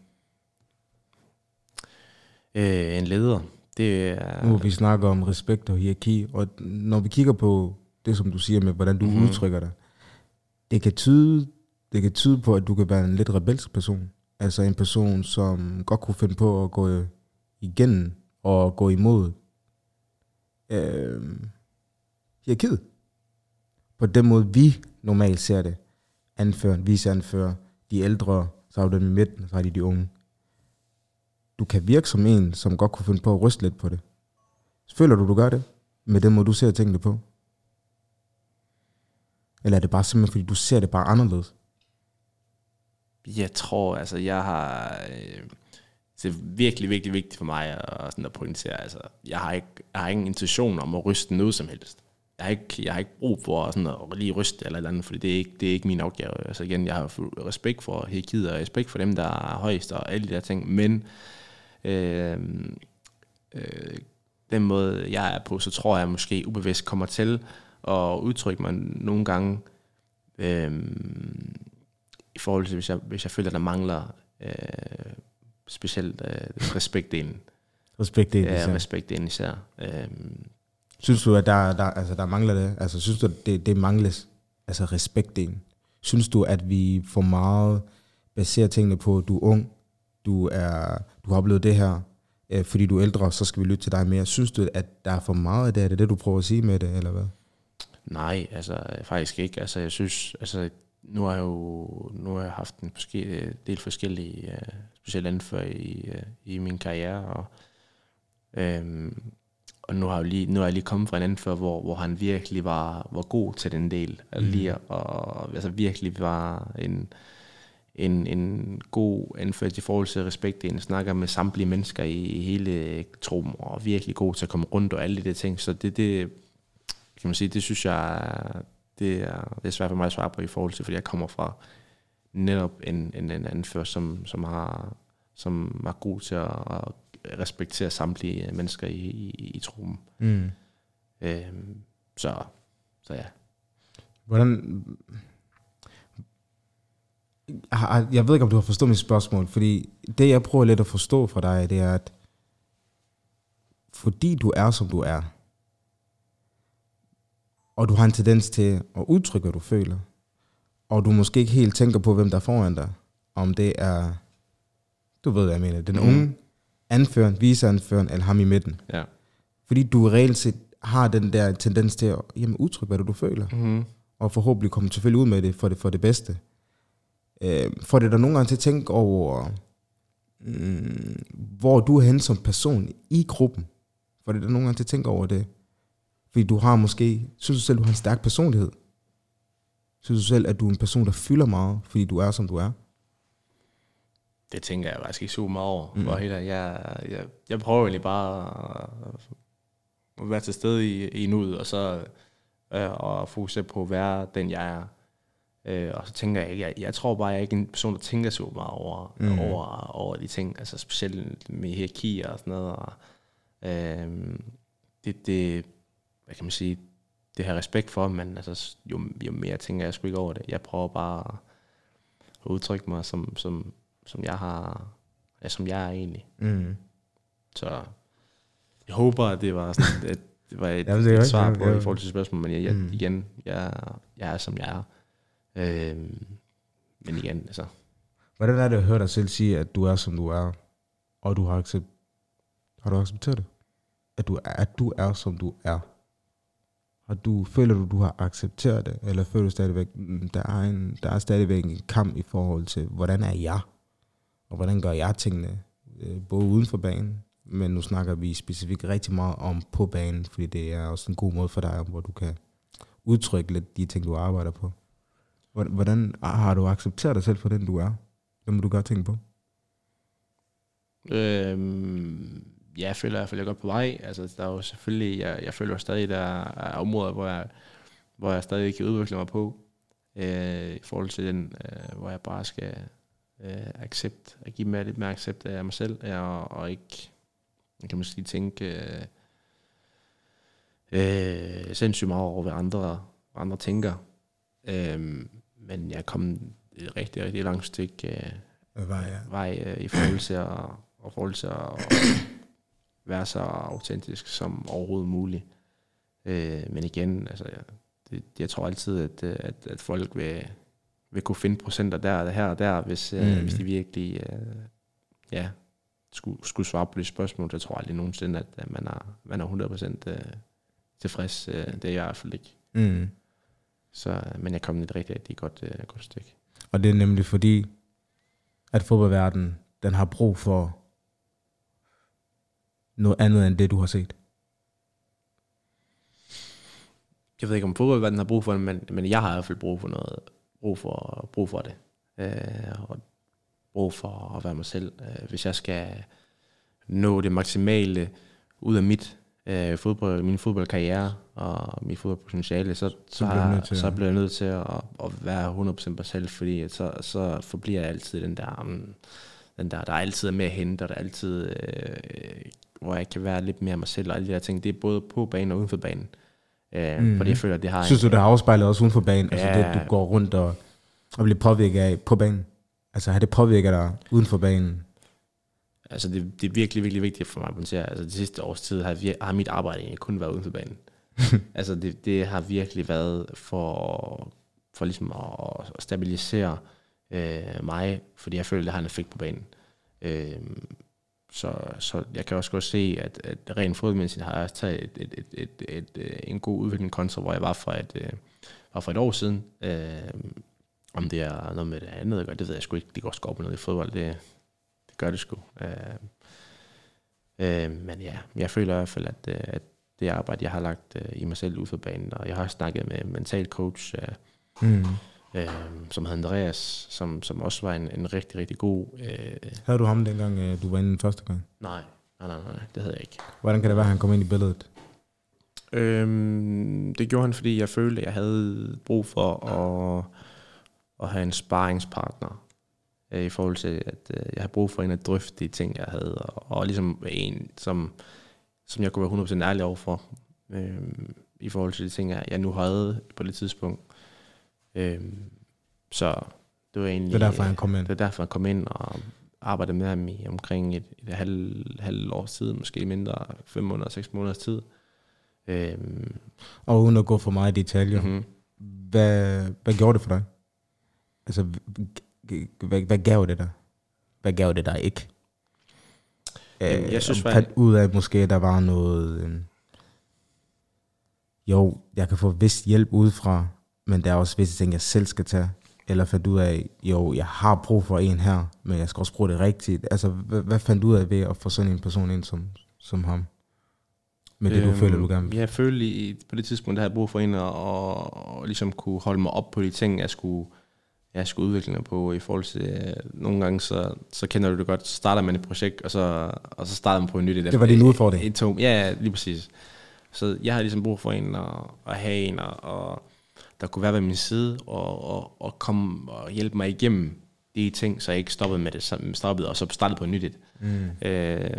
Øh, en leder, det er... Nu hvor vi snakker om respekt og hierarki, og når vi kigger på det, som du siger med, hvordan du Mhm. mm-hmm. udtrykker dig, det kan, tyde, det kan tyde på, at du kan være en lidt rebelsk person. Altså en person, som godt kunne finde på at gå igennem og gå imod øh, hierarkiet. På den måde, vi normalt ser det. Anfører, viceanfører, de ældre, så har du dem i midten, så har de de unge. Du kan virke som en, som godt kunne finde på at ryste lidt på det. Føler du, du gør det? Med den måde, du ser tingene på? Eller er det bare simpelthen, fordi du ser det bare anderledes? Jeg tror, altså, jeg har... Øh, det er virkelig, virkelig vigtigt for mig at, sådan at pointere. Altså, jeg, har ikke, jeg har ingen intention om at ryste noget som helst. Jeg har ikke, jeg har ikke brug for sådan at lige ryste eller et eller andet, fordi det er ikke, det er ikke min opgave. Altså igen, jeg har respekt for hierarkiet og respekt for dem, der er højst og alle de der ting, men øh, øh, den måde, jeg er på, så tror jeg måske ubevidst kommer til at udtrykke mig nogle gange øh, i forhold til, hvis jeg, hvis jeg føler, der mangler øh, specielt øh, respektdelen. Respekt det, Ja, respektdelen især. Øhm, Synes du, at der, der, altså, der mangler det? Altså, synes du, at det, det mangles? Altså respektdelen. Synes du, at vi for meget baserer tingene på, at du er ung, du, er, du har oplevet det her, øh, fordi du er ældre, så skal vi lytte til dig mere. Synes du, at der er for meget af det? Er det det, du prøver at sige med det, eller hvad? nej, altså faktisk ikke. Altså jeg synes, altså nu har jeg jo nu har jeg haft en forskellige, del forskellige, specielt inden for i, uh, i min karriere, og, øhm, og nu har, jeg lige, nu er jeg lige kommet fra en før, hvor, hvor han virkelig var, var god til den del, mm. lige, og altså virkelig var en, en, en god indført i forhold til respekt. Den snakker med samtlige mennesker i, i hele truppen, og virkelig god til at komme rundt og alle de der ting. Så det, det kan man sige, det synes jeg, er- det er, det er svært for mig at svare på i forhold til, fordi jeg kommer fra netop en, en, en anfører, som, som, har, som var god til at, at respektere samtlige mennesker i, i, i truppen. Mm. Øhm, så, så ja. Hvordan... Jeg ved ikke, om du har forstået mit spørgsmål, fordi det, jeg prøver lidt at forstå fra dig, det er, at fordi du er, som du er, og du har en tendens til at udtrykke, hvad du føler, og du måske ikke helt tænker på, hvem der er foran dig, om det er, du ved, hvad jeg mener, den Mhm. unge anføreren, viseanføreren, eller ham i midten. Ja. Fordi du reelt set har den der tendens til at jamen, udtrykke, hvad er, du føler Mm-hmm. og forhåbentlig komme selvfølgelig ud med det for det, for det bedste. Øh, får det der nogle gange til at tænke over, mm, hvor du er henne som person i gruppen. Får det der nogle gange til at tænke over det. Fordi du har måske, synes du selv, du har en stærk personlighed? Synes du selv, at du er en person, der fylder meget, fordi du er, som du er? Det tænker jeg faktisk ikke så meget over. Mm. Hvor helt, jeg, jeg, jeg prøver egentlig bare at være til stede i, i nuet, og så øh, og fokusere på at være den, jeg er. Øh, og så tænker jeg ikke, jeg, jeg tror bare, jeg er ikke en person, der tænker så meget over, Mm. over, over de ting, altså specielt med hierarkier og sådan noget. Og, øh, det, det, hvad kan man sige, det har jeg respekt for, men altså, jo, jo mere tænker jeg sgu ikke over det. Jeg prøver bare at udtrykke mig, som, som, som jeg har, ja, som jeg er egentlig. Mm. Så jeg håber, at det var, sådan, at det var et, Jamen, det et jo- svar på i forhold til spørgsmålet, men jeg, jeg, Mm. igen, jeg, jeg er, som jeg er. Øh, men igen, altså, Hvordan er det at høre dig selv sige, at du er, som du er, og du har, accept, har du accepteret det? At du, er, at du er, som du er. Har du, føler du, du har accepteret det, eller føler du stadigvæk, mm, der er, en, der er stadigvæk en kamp i forhold til, hvordan er jeg, og hvordan gør jeg tingene, øh, både uden for banen, men nu snakker vi specifikt rigtig meget om på banen, fordi det er også en god måde for dig, hvor du kan udtrykke lidt de ting, du arbejder på. Hvordan- har du accepteret dig selv for den, du er? Det må du godt tænke på. øhm, ja, jeg føler i hvert fald, jeg er godt på vej. Altså, der er jo selvfølgelig, jeg, jeg føler stadig, der er områder, hvor jeg, hvor jeg stadig kan udvikle mig på, øh, i forhold til den, øh, hvor jeg bare skal øh, accept, at give mig lidt mere accept af mig selv, og, og ikke, kan man sige, tænke øh, øh, sindssygt meget over, hvad andre, andre tænker. Øh, men jeg kommet et rigtig, rigtig langt stykke øh, Hvad ja. vej øh, i forhold til at, og forhold til at være så autentisk som overhovedet muligt. Øh, men igen, altså, jeg, det, jeg tror altid, at, øh, at, at folk vil, vil kunne finde procenter der og her og der, hvis, mm. Mm. øh, hvis de virkelig øh, ja, skulle, skulle svare på det spørgsmål. Jeg tror aldrig nogensinde, at, at man, er, man er 100% øh, tilfreds. Øh, det er jeg i hvert fald ikke. Mm. Så, øh, men jeg kom et rigtig, rigtig godt, øh, godt stykke. Og det er nemlig fordi, at fodboldverdenen, den har brug for noget andet end det, du har set. jeg ved ikke, om fodboldverdenen har brug for det, men, men jeg har i hvert fald brug for noget, brug for, brug for det. Øh, og brug for at være mig selv. Øh, hvis jeg skal nå det maksimale ud af mit øh, fodbold, min fodboldkarriere og mit fodboldpotentiale, så, så, bliver nødt til så bliver jeg nødt til at, at være 100% mig selv, fordi at så, så forbliver jeg altid den der, um, den der, der er altid mere at hente, og der er altid, øh, hvor jeg kan være lidt mere mig selv, og alle de der ting, det er både på banen og uden for banen. Øh, mm. Fordi jeg føler, det har Synes du, det har afspejlet også uden for banen? Altså Ja. det, du går rundt og, og bliver påvirket af på banen? Altså har det påvirket dig uden for banen? Altså, det, det er virkelig, virkelig vigtigt for mig at pointere. Altså, det sidste års tid har, har mit arbejde egentlig kun været uden for banen. altså, det, det har virkelig været for, for ligesom at, at stabilisere øh, mig, fordi jeg føler, det har en effekt på banen. Øh, så, så jeg kan også godt se, at, at rent fodmæssigt har jeg taget et, et, et, et, et, et, en god udvikling kontra, hvor jeg var for et, øh, var for et år siden. Øh, om det er noget med det andet, at gøre, det ved jeg sgu ikke. Det går sgu op med noget i fodbold. Det, det gør det sgu. Øh, øh, men ja, jeg føler i hvert fald, at, øh, at det arbejde, jeg har lagt øh, i mig selv ud for banen, og jeg har snakket med en mental coach, øh, Mm. øh, som hedder Andreas, som, som også var en, en rigtig, rigtig god... Øh, Havde du ham dengang, øh, du var inde den første gang? nej, nej, nej, nej, det havde jeg ikke. Hvordan kan det være, at han kom ind i billedet? Øhm, det gjorde han, fordi jeg følte, at jeg havde brug for at, at have en sparringspartner. Øh, I forhold til, at øh, jeg havde brug for en at drøfte de ting, jeg havde. Og, og ligesom en, som, som jeg kunne være 100% ærlig overfor. Øhm, i forhold til de ting, jeg, nu havde på det tidspunkt. Øhm, så det var egentlig... Det er derfor, han kom ind. Det er derfor, han kom ind og arbejdede med ham i omkring et, et halv, halv års tid, måske mindre, fem måneder, seks måneders tid. Øhm, Og uden at gå for meget i detaljer, mm-hmm. mhm. hvad, hvad gjorde det for dig? Altså, hvad, hvad gav det dig? Hvad gav det dig ikke? Jamen, jeg synes fandt ud af, at måske der var noget... Øh, jo, jeg kan få vist hjælp udefra, men der er også visse ting, jeg selv skal tage. Eller fandt ud af, jo, jeg har brug for en her, men jeg skal også bruge det rigtigt. Altså, hvad, hvad fandt du ud af ved at få sådan en person ind som, som ham? Med det, du Øhm, føler, du gerne vil. Jeg følte på det tidspunkt, der havde jeg brug for en, og, og, og ligesom kunne holde mig op på de ting, jeg skulle, jeg skulle udvikle mig på i forhold til, øh, nogle gange, så, så kender du det godt, så starter man et projekt, og så, og så starter man på en nyt. Det var din udfordring. Et, et, ja, ja, lige præcis. Så jeg har ligesom brug for en, at, at have en, og, og der kunne være ved min side, og, og, og komme og hjælpe mig igennem de ting, så jeg ikke stoppede med det, samme- stoppede, og så startede på et nyt et. Mm. Øh,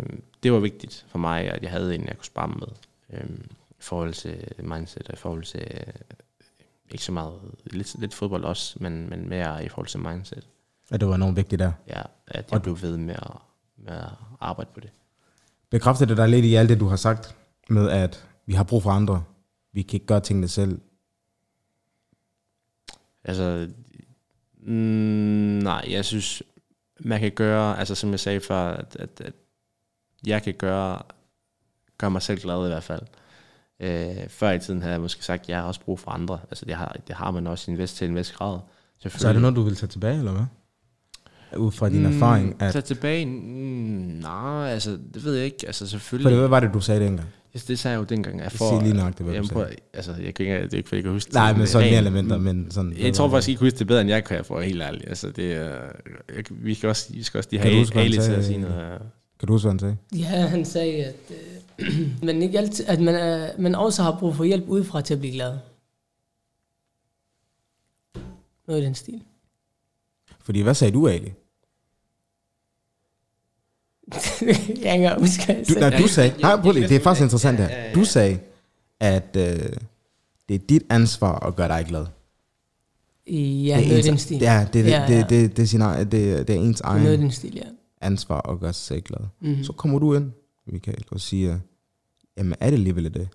det var vigtigt for mig, at jeg havde en, jeg kunne spare med. Øh, I forhold til mindset, og i forhold til ikke så meget, lidt, lidt fodbold også, men, men mere i forhold til mindset. At det var enormt vigtigt der. Ja, at jeg blev ved med at, med at arbejde på det. Bekræfter det dig lidt i alt det, du har sagt, med at vi har brug for andre. Vi kan ikke gøre tingene selv. Altså, mm, nej, jeg synes, man kan gøre, altså som jeg sagde før, at, at, at jeg kan gøre, gøre mig selv glad i hvert fald. Øh, før i tiden havde jeg måske sagt, at jeg har også brug for andre. Altså det har, det har man også i en vis, til en vis grad. Så er det noget, du vil tage tilbage, eller hvad? Ud fra din erfaring. At, Så tilbage, mm, nej, altså det ved jeg ikke. Altså for selvfølgelig, det, hvad var det, du sagde dengang? det, det sagde jeg jo dengang. Jeg Sig lige nøjagtigt, hvad du jamen, sagde. prøv, altså jeg kan ikke, det er ikke, fordi jeg kan huske Nej, det men så rent. mere elementer, men sådan... Jeg tror var faktisk ikke, at huske det bedre, end jeg kan, for helt ærlig. Altså, det jeg, vi, skal også, vi skal også lige Kan du have Ali til at sige noget. det? Kan du huske, hvad han sagde? Ja, han sagde, at øh, man, ikke altid, at man, er, man også har brug for hjælp udefra til at blive glad. Noget i den stil. Fordi hvad sagde du, Ali? jeg kan ikke huske, hvad jeg Du, sagde. nej, du sagde... Nej, prøv lige, det er faktisk interessant her. Du sagde, at øh, det er dit ansvar at gøre dig glad. Ja, det er noget ens, den stil. Ja, det, det, Ja, ja. det, det, det, er egen- det, det er ens Det er noget egen den stil, ja. ansvar at gøre sig glad. Mm-hmm. Så kommer du ind, Michael, og siger, jamen er det alligevel det?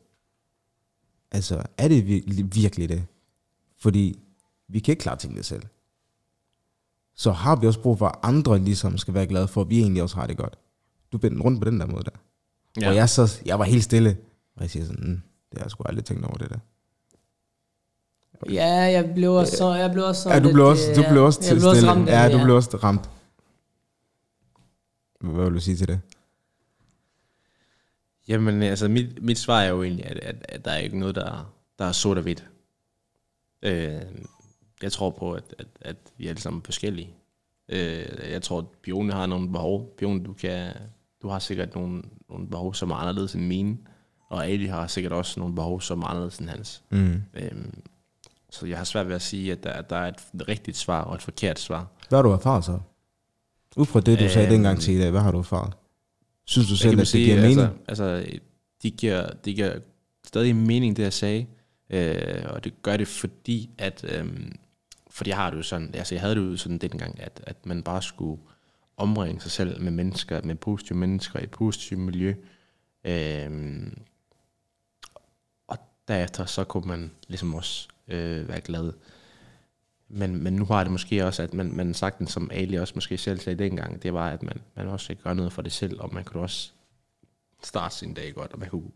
Altså, er det vir- virkelig det? Fordi vi kan ikke klare tingene selv. Så har vi også brug for, at andre ligesom skal være glade for, at vi egentlig også har det godt. Du vendte rundt på den der måde der. Ja. Og jeg, så, jeg var helt stille, og jeg siger sådan, mm, det har jeg sgu aldrig tænkt over det der. Ja, jeg blev også, så, jeg blev også Ja, du blev også, du øh, blev også til blev også ramt ja, du blev også ramt. Hvad vil du sige til det? Jamen, altså, mit, mit svar er jo egentlig, at, at, at der er ikke noget, der, der er sort og hvidt. Øh, jeg tror på, at, at, at vi er alle sammen forskellige. Øh, jeg tror, at Bione har nogle behov. Bione, du, kan, du har sikkert nogle, nogle behov, som er anderledes end mine. Og Ali har sikkert også nogle behov, som er anderledes end hans. Mm. Øhm, så jeg har svært ved at sige, at der, at der er et rigtigt svar og et forkert svar. Hvad har du erfaret så? Ud fra det, du sagde Øhm, dengang til i dag, hvad har du erfaret? Synes du selv, at det sige? giver mening? Altså, altså de, giver, de giver stadig mening, det jeg sagde. Øh, og det gør det, fordi at... Øhm, fordi jeg har det jo sådan... Altså, jeg havde det jo sådan dengang, at, at man bare skulle omringe sig selv med mennesker, med positive mennesker i et positivt miljø. Øhm, og derefter så kunne man ligesom også øh, være glad. Men, men nu har det måske også, at man, man sagtens, som Ali også måske selv sagde dengang, det var, at man, man også gøre noget for det selv, og man kunne også starte sin dag godt, og man kunne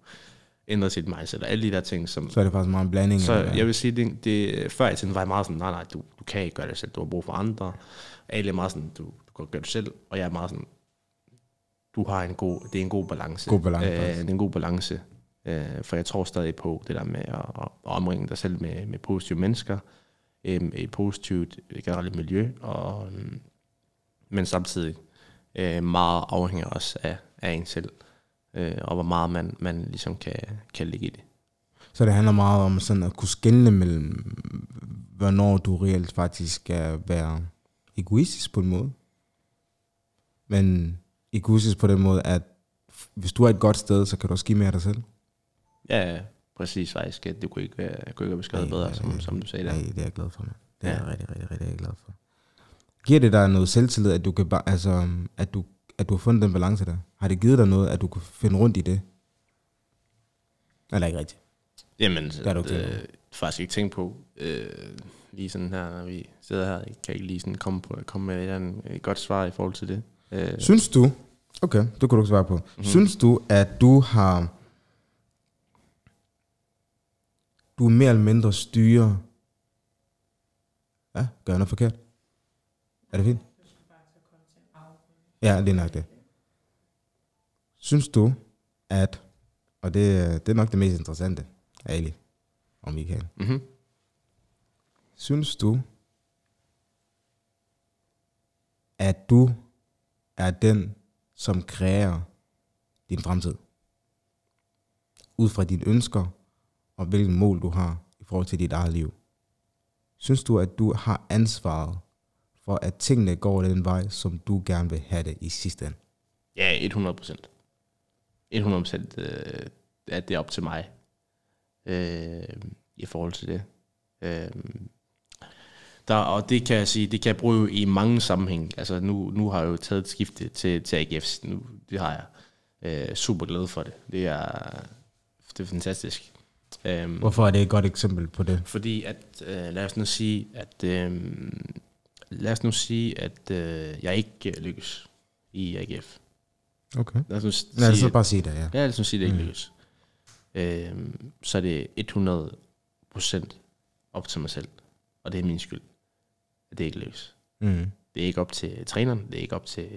ændre sit mindset, og alle de der ting, som... Så er det faktisk meget en blanding. Så af- jeg vil sige, det, det, før i tiden var jeg meget sådan, nej, nej, du, du kan ikke gøre det selv, du har brug for andre. Ali er meget sådan, du, du kan gøre det selv, og jeg er meget sådan, du har en god, det er en god balance. God balance, Øh, det er en god balance, øh, for jeg tror stadig på det der med at, at, at omringe dig selv med, med positive mennesker, øh, et positivt generelt miljø, og, øh, men samtidig øh, meget afhænger også af, af en selv, øh, og hvor meget man, man ligesom kan, kan ligge i det. Så det handler meget om sådan at kunne skelne mellem, hvornår du reelt faktisk skal være egoistisk på en måde. Men egoistisk på den måde, at hvis du er et godt sted, så kan du også give mere af dig selv. Ja, ja. Præcis faktisk, det kunne ikke være, kunne ikke være beskrevet bedre, som, som du sagde der. Nej, det er jeg glad for, man. Det er Ja. jeg rigtig, rigtig, rigtig glad for. Giver det dig noget selvtillid, at du kan bare, altså, at du, at du har fundet den balance der? Har det givet dig noget, at du kan finde rundt i det? Eller ikke rigtigt? Jamen, du det, klar over. øh, faktisk ikke tænkt på, øh, lige sådan her, når vi sidder her, jeg kan ikke lige sådan komme, på, komme med et, eller andet, et godt svar i forhold til det. Øh, Synes du, okay, det kunne du ikke svare på. Mm-hmm. Synes du, at du har, du er mere eller mindre styrer, ja, gør jeg noget forkert? Er det fint? Ja, det er nok det. Synes du, at, og det, det er nok det mest interessante, Ali og Michael. mm-hmm. Synes du, at du er den, som kræver din fremtid? Ud fra dine ønsker, og hvilken mål du har i forhold til dit eget liv. Synes du, at du har ansvaret for, at tingene går den vej, som du gerne vil have det i sidste ende? Ja, 100 procent. 100 procent øh, er det op til mig øh, i forhold til det. Øh, der, og det kan jeg sige, det kan jeg bruge i mange sammenhæng. Altså nu, nu har jeg jo taget et skifte til, til AGF. Nu, det har jeg. Øh, super glad for det. Det er, det er fantastisk. Øh, Hvorfor er det et godt eksempel på det? fordi at, øh, lad os nu sige, at øh, lad os nu sige, at øh, jeg ikke øh, lykkes i AGF. Okay. Lad os nu s- Lad os sige, så bare sige det, ja. Ja, lad os nu sige, at det ikke lykkes. Øhm, så er det 100 procent op til mig selv. Og det er min skyld, at det ikke lykkes. Mm. Det er ikke op til træneren, det er ikke op til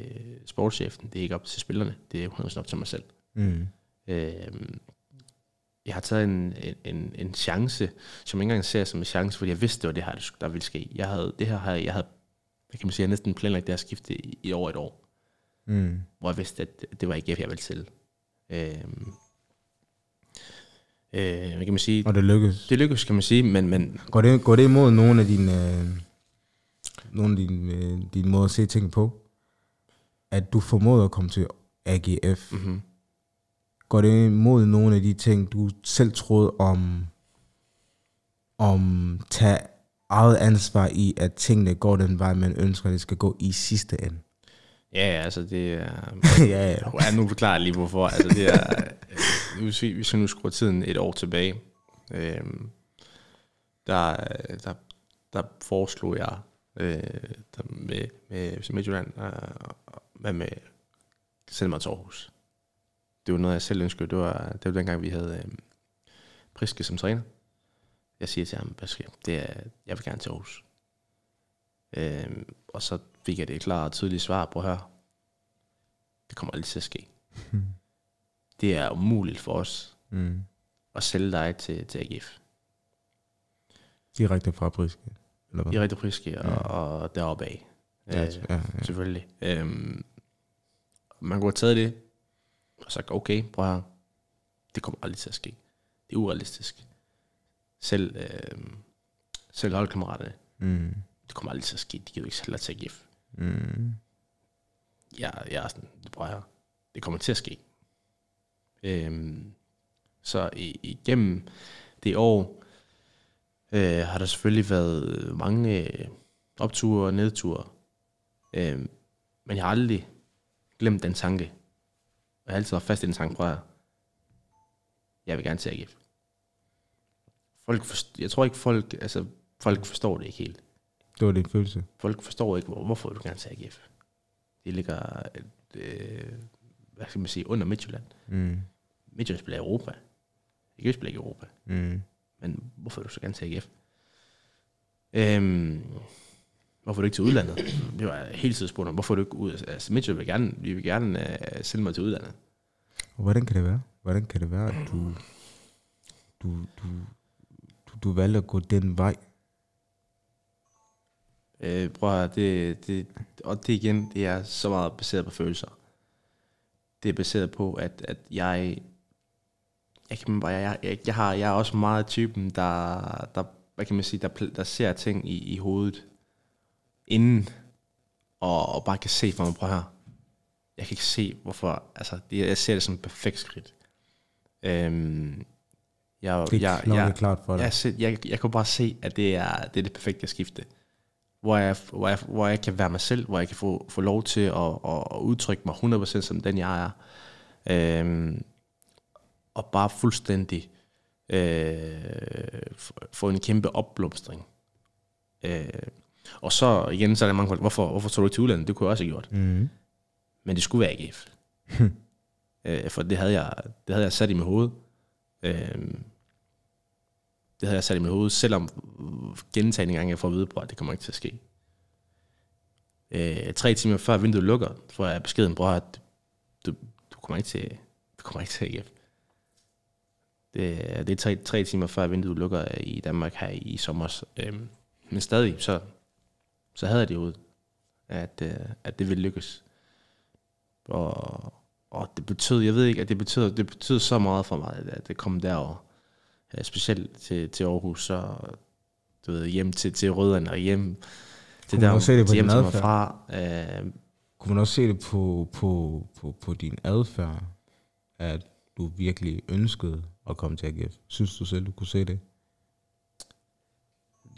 sportschefen, det er ikke op til spillerne, det er 100% op til mig selv. Mm. Øhm, jeg har taget en, en, en, chance, som jeg ikke engang ser som en chance, fordi jeg vidste, det var det her, der ville ske. Jeg havde, det her, havde- jeg havde, hvad kan man sige, jeg næsten planlagt det her skifte i, i over et år Mm. hvor jeg vidste, at det var ikke jeg ville til. Øhm, øh, hvad kan man sige? Og det lykkes. Det lykkedes, kan man sige, men, men Går det, går det imod nogle af dine, øh, nogle af dine, øh, dine måder at se ting på? At du formåede at komme til AGF. mm-hmm. Går det imod nogle af de ting, du selv troede om, om tage eget ansvar i, at tingene går den vej, man ønsker, at det skal gå i sidste ende? ja, ja, altså det er... ja, ja. ja, nu forklarer jeg lige hvorfor. Altså det er... øh, Hvis vi, hvis vi nu skruer tiden et år tilbage, øhm, der, der, der foreslog jeg øh, der med, med Midtjylland, øh, hvad med sende mig til Aarhus. Det var noget, jeg selv ønskede. Det var, det var dengang, vi havde øh, Priske som træner. Jeg siger til ham, hvad skal jeg? Det er, jeg vil gerne til Aarhus. Øh, og så fik jeg det klare og tydelige svar på her. Det kommer aldrig til at ske. Det er umuligt for os Mm. at sælge dig til, til AGF. Direkte fra Briske. Eller hvad? I rigtig priske og, og deroppe af. Ja, Øh, ja, ja. Selvfølgelig. Øhm, man kunne have taget det og sagt, okay, prøv her. Det kommer aldrig til at ske. Det er urealistisk. Selv, øhm, selv holdkammeraterne, Mm. det kommer aldrig til at ske. De jo ikke dig til AGF. Mm. jeg, jeg er sådan, prøv her, det kommer til at ske. Øhm, så igennem det år øh, har der selvfølgelig været mange øh, opture og nedture. Øhm, men jeg har aldrig glemt den tanke. Jeg har altid været fast i den tanke, prøv her. Jeg vil gerne til AGF. Folk forst- jeg tror ikke folk, altså folk forstår det ikke helt. Det var din følelse. Folk forstår ikke, hvor, hvorfor du gerne til AGF. Det ligger, øh, hvad skal man sige, under Midtjylland. Mm. Midtjylland spiller i Europa. AGF spiller ikke i Europa. Mm. Men hvorfor vil du så gerne til AGF? Øhm, hvorfor er du ikke til udlandet? Det var hele tiden spurgt om. Hvorfor er du ikke ud? Altså Midtjylland vil gerne, vi vil gerne uh, sende mig til udlandet. Hvordan kan det være? Hvordan kan det være, at du, du, du, du, du valgte at gå den vej? Øh, prøv at høre, det, det, og det igen, det er så meget baseret på følelser. Det er baseret på, at, at jeg, jeg, kan, bare, jeg, jeg, jeg, har, jeg er også meget typen, der, der, hvad kan man sige, der, der ser ting i, i hovedet inden, og, og bare kan se for mig, prøv her. Jeg kan ikke se, hvorfor, altså, det, jeg ser det som et perfekt skridt. Øhm, Jeg, Det er jeg, klart, jeg, klart for dig. jeg, jeg, jeg, jeg kunne bare se, at det er det, er det perfekte skifte. Hvor jeg, hvor, jeg, hvor jeg kan være mig selv, hvor jeg kan få, få lov til at, at, at udtrykke mig 100% som den, jeg er. Øhm, og bare fuldstændig øh, få en kæmpe opblomstring. Øh, og så igen, så er der mange folk, hvorfor, hvorfor tog du ikke til udlandet? Det kunne jeg også have gjort. Mm. Men det skulle være AGF. øh, for det havde, jeg, det havde jeg sat i mit hoved. Øh, det havde jeg sat i mit hoved, selvom gentagende gange jeg får at vide på, at det kommer ikke til at ske. Øh, tre timer før vinduet lukker, får jeg beskeden, bror, at du, du kommer ikke til, du kommer ikke til AGF. Det, det er tre, tre timer før vinduet lukker i Danmark her i sommer. Øh, men stadig, så, så havde jeg det ud, at, øh, at det ville lykkes. Og, og det betød, jeg ved ikke, at det betød, det betød så meget for mig, at- det kom derover. Ja, specielt til, til Aarhus, så du ved, hjem til, til Rødderne og hjem til også se det på hjem til mig fra. Øh, Kunne man også se det på, på, på, på din adfærd, at du virkelig ønskede at komme til AGF? Synes du selv, du kunne se det?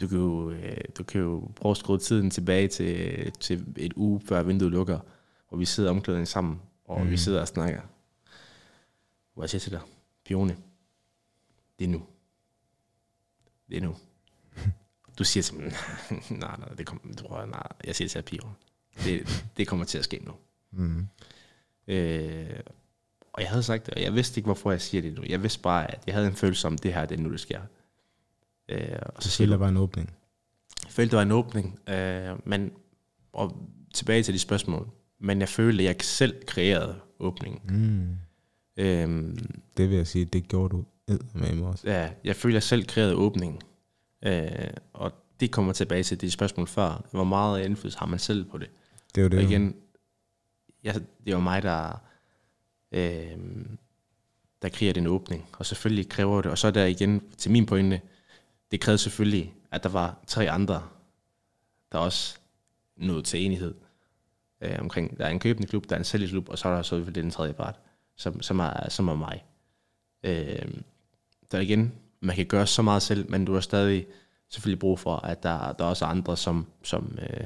Du, kan jo, øh, du kan jo prøve at skrue tiden tilbage til, til et uge før vinduet lukker, hvor vi sidder omklædningen sammen, og mm. vi sidder og snakker. Hvor jeg siger til dig, Pione, det er nu. Det er nu. Du siger til mig, nej, nej, det kommer, tror jeg, nej. Jeg siger til dig, Pione, det, det kommer til at ske nu. Mm. Øh, og jeg havde sagt det, og jeg vidste ikke, hvorfor jeg siger det nu. Jeg vidste bare, at jeg havde en følelse om, det her, det er nu, det sker. Øh, og så siger der var en åbning. jeg følte, der var en åbning, øh, men, og tilbage til de spørgsmål, men jeg følte, at jeg selv kreerede åbningen. Mm. Øhm, Det vil jeg sige, det gjorde du med mig også. ja, jeg følte, at jeg selv kreerede åbningen. Øh, og det kommer tilbage til de spørgsmål før. Hvor meget indflydelse har man selv på det? Det er jo det. Og igen, jeg, det var mig, der, øh, der kreerer den åbning. Og selvfølgelig kræver det. Og så er der igen til min pointe, det krævede selvfølgelig, at der var tre andre, der også nåede til enighed øh, omkring, der er en købende klub, der er en sælgende klub, og så er der så den tredje part, som, som, er, som er mig. Øh, der igen, man kan gøre så meget selv, men du har stadig selvfølgelig brug for, at der, der er også andre, som, som, øh,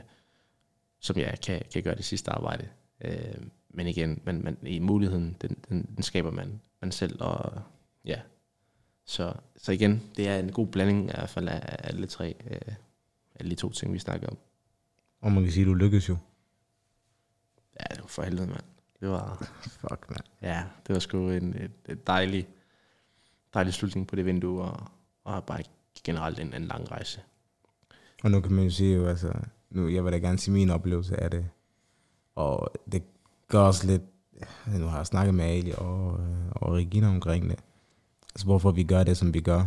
som ja, kan, kan gøre det sidste arbejde. Øh, men igen, man, man, i muligheden, den, den, den skaber man, man selv, og ja. Så, så igen, det er en god blanding i hvert fald af alle tre, øh, alle de to ting, vi snakker om. Og man kan sige, du lykkedes jo. Ja, det var for helvede, mand. Det var, Fuck, man. ja, det var sgu en et, et dejlig, dejlig slutning på det vindue, og, og bare generelt en, en lang rejse. Og nu kan man jo sige jo, altså, nu, jeg vil da gerne sige min oplevelse af det. Og det gør også lidt, nu har jeg snakket med Ali og, øh, og Regina omkring det. Altså hvorfor vi gør det, som vi gør.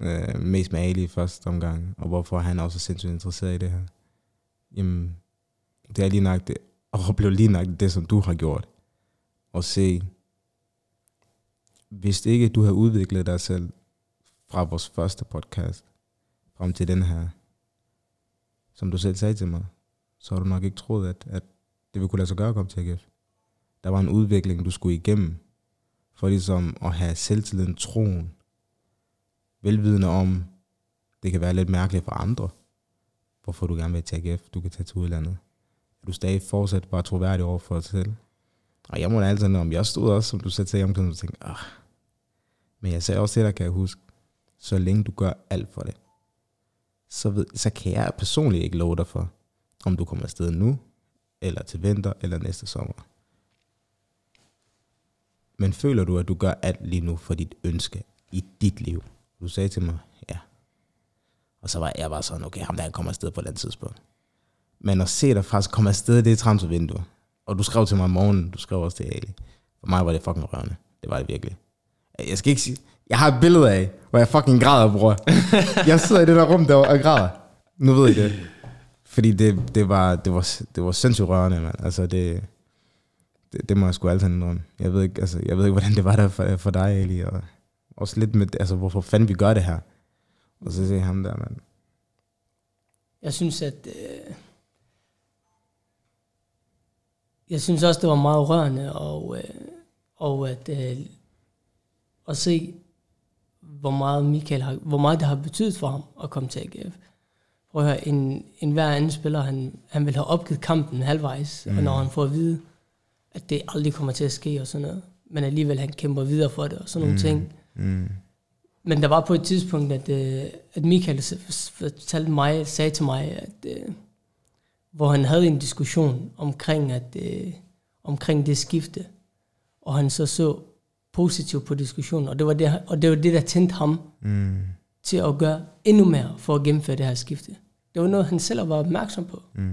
Øh, mest med Ali i første omgang, og hvorfor han også sindssygt interesseret i det her. Jamen, det er lige nok det, og opleve lige nok det, som du har gjort. Og se, hvis ikke du har udviklet dig selv fra vores første podcast, frem til den her, som du selv sagde til mig, så har du nok ikke troet, at, at det ville kunne lade sig gøre at komme til AGF. Der var en udvikling, du skulle igennem, for ligesom at have selvtilliden, troen, velvidende om, det kan være lidt mærkeligt for andre, hvorfor du gerne vil til AGF, du kan tage til udlandet. Er du stadig fortsat bare troværdig over for dig selv? Og jeg må da altid om jeg stod også, som du sagde til omkring, og tænkte, ah. Men jeg sagde også til dig, kan jeg huske, så længe du gør alt for det, så, ved, så kan jeg personligt ikke love dig for, om du kommer afsted nu, eller til vinter, eller næste sommer. Men føler du, at du gør alt lige nu for dit ønske i dit liv? Du sagde til mig, ja. Og så var jeg bare sådan, okay, ham der han kommer afsted på et eller andet tidspunkt. Men at se dig faktisk komme afsted, det er transfervindue. Og du skrev til mig om morgenen, du skrev også til Ali. For mig var det fucking rørende. Det var det virkelig. Jeg skal ikke sige, jeg har et billede af, hvor jeg fucking græder, bror. Jeg sidder i det der rum der og græder. Nu ved I det. Fordi det, det, var, det, var, det var sindssygt rørende, mand. Altså det, det, det må jeg sgu altid indrømme. Jeg ved ikke, altså, jeg ved ikke hvordan det var der for, for dig, Ali. Og også lidt med, altså, hvorfor fanden vi gør det her. Og så se ham der, mand. Jeg synes, at... Øh, jeg synes også, det var meget rørende, og, øh, og at, øh, at se, hvor meget Michael har, hvor meget det har betydet for ham at komme til AGF. Prøv at høre, en, en hver anden spiller, han, han vil have opgivet kampen halvvejs, mm. og når han får at vide, at det aldrig kommer til at ske og sådan noget, men alligevel han kæmper videre for det og sådan nogle Mm. ting. Mm. Men der var på et tidspunkt, at, øh, at Michael fortalte mig, sagde til mig, at, øh, hvor han havde en diskussion omkring, at, øh, omkring det skifte, og han så så positivt på diskussionen, og det var det, og det, var det der tændte ham Mm. til at gøre endnu mere for at gennemføre det her skifte. Det var noget, han selv var opmærksom på. Mm.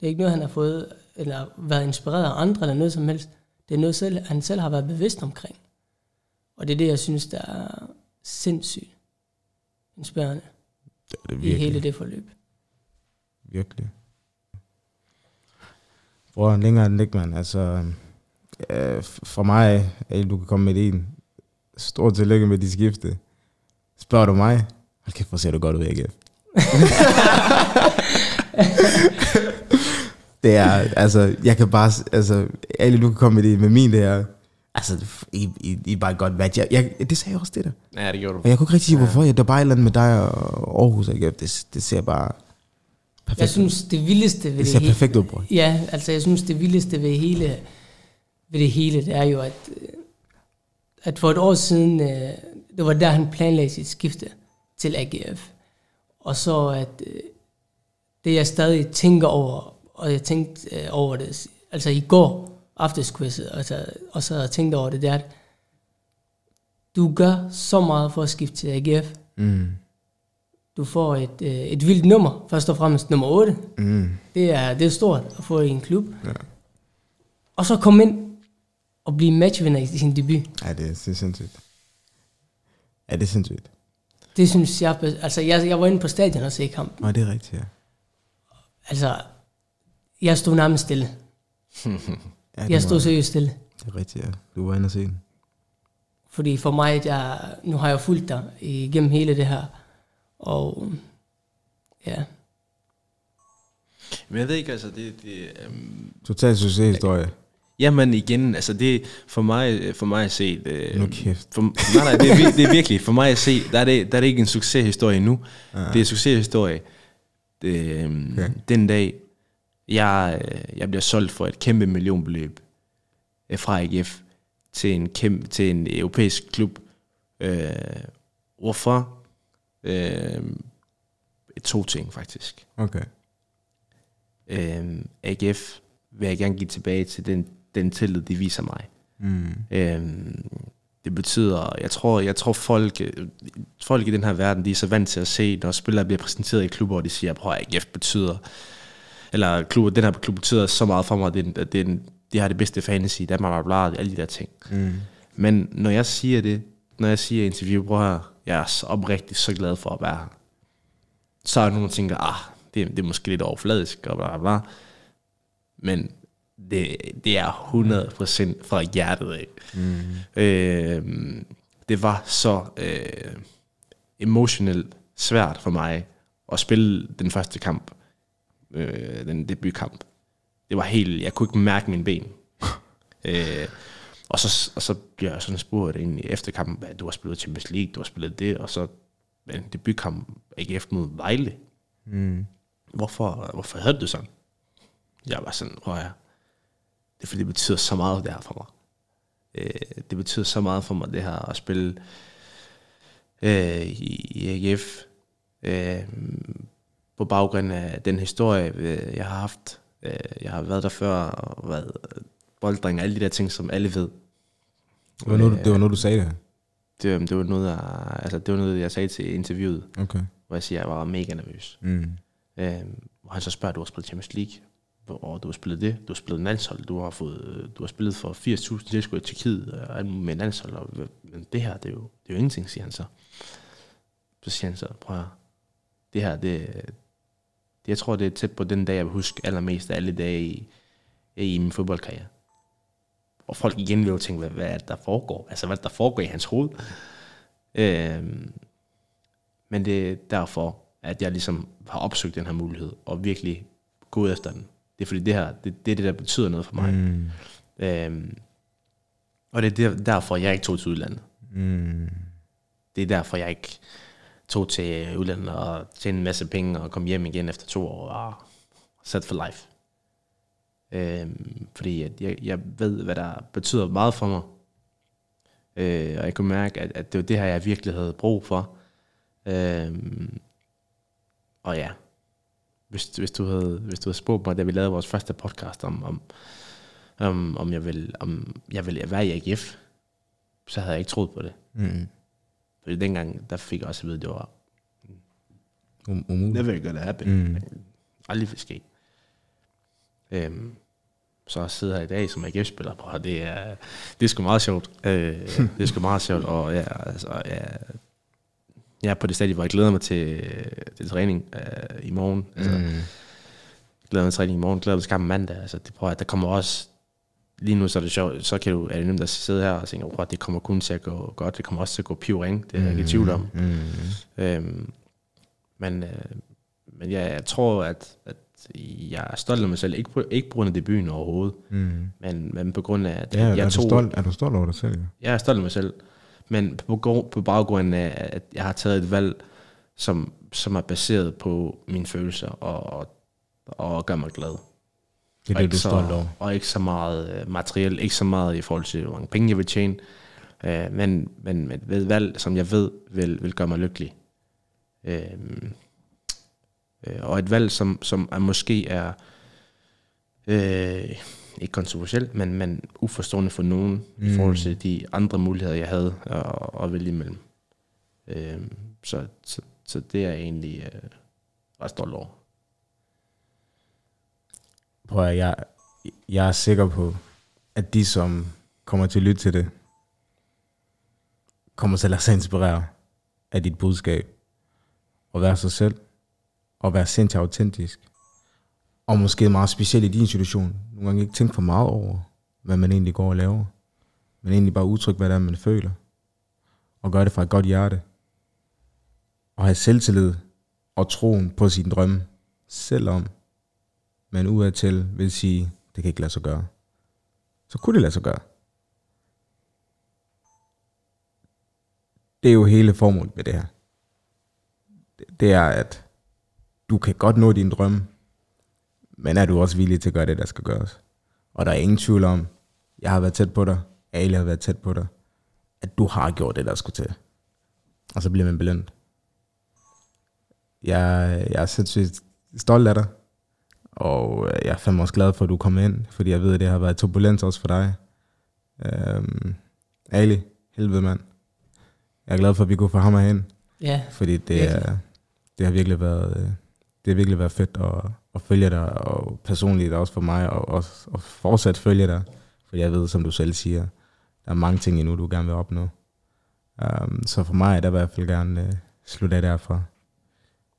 Det er ikke noget, han har fået, eller været inspireret af andre, eller noget som helst. Det er noget, selv, han selv har været bevidst omkring. Og det er det, jeg synes, der er sindssygt inspirerende Det er det i hele det forløb. Virkelig. Bror, længere end ikke, mand. Altså, øh, for mig, at du kan komme med en. Stort tillykke med dit skifte. Spørger du mig? Hold kæft, hvor ser du godt ud, AGF. det er, altså, jeg kan bare, altså, alle du kan komme med det, med min det her. Altså, I, I, I er bare et godt match. Jeg, jeg, det sagde jeg også det der. Ja, det gjorde du. Og jeg kunne ikke rigtig sige, hvorfor. Ja. Der er bare et eller andet med dig og Aarhus, AGF. Det, det ser bare perfekt Jeg synes, det vildeste ved Det det, ser hele... perfekt ud, bror. Ja, altså jeg synes, det vildeste ved hele, ved det hele, det er jo, at, at for et år siden, øh, det var der, han planlagde sit skifte til AGF. Og så at øh, det, jeg stadig tænker over, og jeg tænkte øh, over det, altså i går aftenskvist, altså, og så havde jeg tænkt over det, det er, at du gør så meget for at skifte til AGF. Mm. Du får et, øh, et vildt nummer, først og fremmest nummer 8. Mm. Det er, det er stort at få i en klub. Ja. Og så komme ind og blive matchvinder i sin debut. Ja, det er, det er sindssygt. Ja, det er sindssygt. Det synes jeg, altså jeg, jeg var inde på stadion og se kamp. Nej, det er rigtigt, ja. Altså, jeg stod nærmest stille. ja Jeg stod var- seriøst stille. Det er rigtigt, ja. Du var inde og se den. Fordi for mig, der, nu har jeg fulgt dig igennem hele det her. Og ja, Men jeg ved ikke, altså, det... det um, Total succeshistorie. jamen igen, altså det... For mig, for mig at se... Det, Nu kæft. For, nej, nej, det er, det er virkelig... For mig at se, der er det, der er det ikke en succeshistorie endnu. Ja. Det er en succeshistorie. Det, um, okay. Den dag, jeg, øh, jeg bliver solgt for et kæmpe millionbeløb øh, fra AGF til en, kæmpe, til en europæisk klub. Øh, hvorfor? Øh, to ting, faktisk. Okay. øh, AGF vil jeg gerne give tilbage til den, den tillid, de viser mig. Mm. Øh, det betyder, jeg tror, jeg tror folk, øh, folk i den her verden, de er så vant til at se, når spillere bliver præsenteret i klubber, og de siger, prøv at AGF betyder, eller klub, den her klub betyder så meget for mig, at det, det, er en- de har det bedste fantasy, der bla, bla, bla, alle de der ting. Mm. Men når jeg siger det, når jeg siger interview, prøv her, jeg er så oprigtigt så glad for at være her. Så er der nogen, der tænker, ah, det, det er måske lidt overfladisk, og bla, bla, bla. Men det, det er 100% fra hjertet af. Mm. Øh, det var så øh, emotionelt svært for mig at spille den første kamp, øh, den debutkamp. Det var helt, jeg kunne ikke mærke mine ben. øh, og, så, og så bliver jeg sådan spurgt ind i efterkampen, hvad du har spillet Champions League, du har spillet det, og så en debutkamp AGF mod Vejle. Mm. Hvorfor, hvorfor havde du det sådan? Jeg var sådan, at høre. Det er fordi, det betyder så meget det her for mig. Øh, det betyder så meget for mig, det her at spille øh, i, i AGF. Øh, på baggrund af den historie, øh, jeg har haft. Øh, jeg har været der før, og været bolddreng og alle de der ting, som alle ved. Det, var noget, det var noget, du sagde det. Det, det, var noget, jeg, altså, det var noget, jeg sagde til interviewet, Okay. hvor jeg siger, at jeg var mega nervøs. Mm. Øh, hvor han så spørger, du har spillet Champions League, og du har spillet det, du har spillet landshold, du har, fået, du har spillet for 80.000 tilskuere i og muligt med landshold, og men det her, det er, jo, det er jo ingenting, siger han så. Så siger han så, prøv at det her, det, jeg tror, det er tæt på den dag, jeg vil huske allermest af alle dage i, i min fodboldkarriere. Og folk igen vil jo tænke, hvad, hvad er det, der foregår? Altså, hvad er det, der foregår i hans hoved? Øhm, men det er derfor, at jeg ligesom har opsøgt den her mulighed, og virkelig gået efter den. Det er fordi, det her, det, det er det, der betyder noget for mig. Mm. Øhm, og det er der, derfor, jeg ikke tog til udlandet. Mm. det er derfor, jeg ikke tog til udlandet og tjene en masse penge og kom hjem igen efter to år og sat for life. Øhm, fordi at jeg, jeg ved, hvad der betyder meget for mig. Øh, og jeg kunne mærke, at, at det var det her, jeg virkelig havde brug for. Øhm, og ja, hvis, hvis, du havde, hvis du havde spurgt mig, da vi lavede vores første podcast om, om, om, om jeg vil, om jeg vil være i AGF, så havde jeg ikke troet på det. Mm. Fordi dengang, der fik jeg også at vide, at det var Um, umuligt. never gonna happen. Mm. Aldrig vil ske. Øhm, så at sidde her i dag som AGF-spiller, bror, det er, det er sgu meget sjovt. Øh, det er sgu meget sjovt, og ja, altså, ja, jeg er på det stadie, hvor jeg glæder mig til, til træning øh, i morgen. Altså, Mm. glæder mig til træning i morgen, glæder mig til kampen mandag. Altså, det, prøver, der kommer også, lige nu så er det sjovt, så kan du, er det nemt at sidde her og tænke, oh, det kommer kun til at gå godt, det kommer også til at gå pivring, det er jeg ikke i tvivl om. Mm. Øhm, men, øh, men ja, jeg tror, at, at jeg er stolt af mig selv, ikke på, ikke på grund af debuten overhovedet, Mm. men, men på grund af, at Ja, er, jeg du tog, stolt, er du stolt over dig selv? Ja? jeg er stolt af mig selv, men på, på baggrund af, at jeg har taget et valg, som, som er baseret på mine følelser og, og, og gør mig glad. Det er det, du er stolt over. Og ikke så meget øh, materiel, ikke så meget i forhold til, hvor mange penge jeg vil tjene, øh, men, men med et valg, som jeg ved vil, vil gøre mig lykkelig. Øh, øh, og et valg, som, som er måske er øh, ikke kontroversielt, men, men uforstående for nogen mm. i forhold til de andre muligheder, jeg havde at, at vælge imellem. Øh, så, så, så det er jeg egentlig øh, ret stolt over. Prøv at, jeg, jeg er sikker på, at de, som kommer til at lytte til det, kommer til at lade sig inspirere af dit budskab. Og være sig selv. Og være sindssygt autentisk. Og måske meget specielt i din situation. Nogle gange ikke tænke for meget over, hvad man egentlig går og laver. Men egentlig bare udtrykke, hvad det er, man føler. Og gøre det fra et godt hjerte. Og have selvtillid og troen på sin drømme. Selvom man udadtil vil sige, det kan ikke lade sig gøre. Så kunne det lade sig gøre. Det er jo hele formålet med det her. Det- er, at du kan godt nå din drømme, men er du også villig til at gøre det, der skal gøres. Og der er ingen tvivl om, jeg har været tæt på dig, alle har været tæt på dig, at du har gjort det, der skulle til. Og så bliver man belønnet. Jeg, jeg er sindssygt stolt af dig, og øh, jeg er fandme også glad for, at du kom ind, fordi jeg ved, at det har været turbulent også for dig. Øhm, Ali, helvede mand. Jeg er glad for, at vi kunne få ham herhen, Ja, fordi det, Virkelig. er, det har virkelig været, øh, det har virkelig været fedt at, at følge dig, og personligt også for mig, og, og, og fortsat følge dig, for jeg ved, som du selv siger, der er mange ting endnu, du gerne vil opnå. Um, så for mig er det i hvert fald gerne uh, slutte af derfra.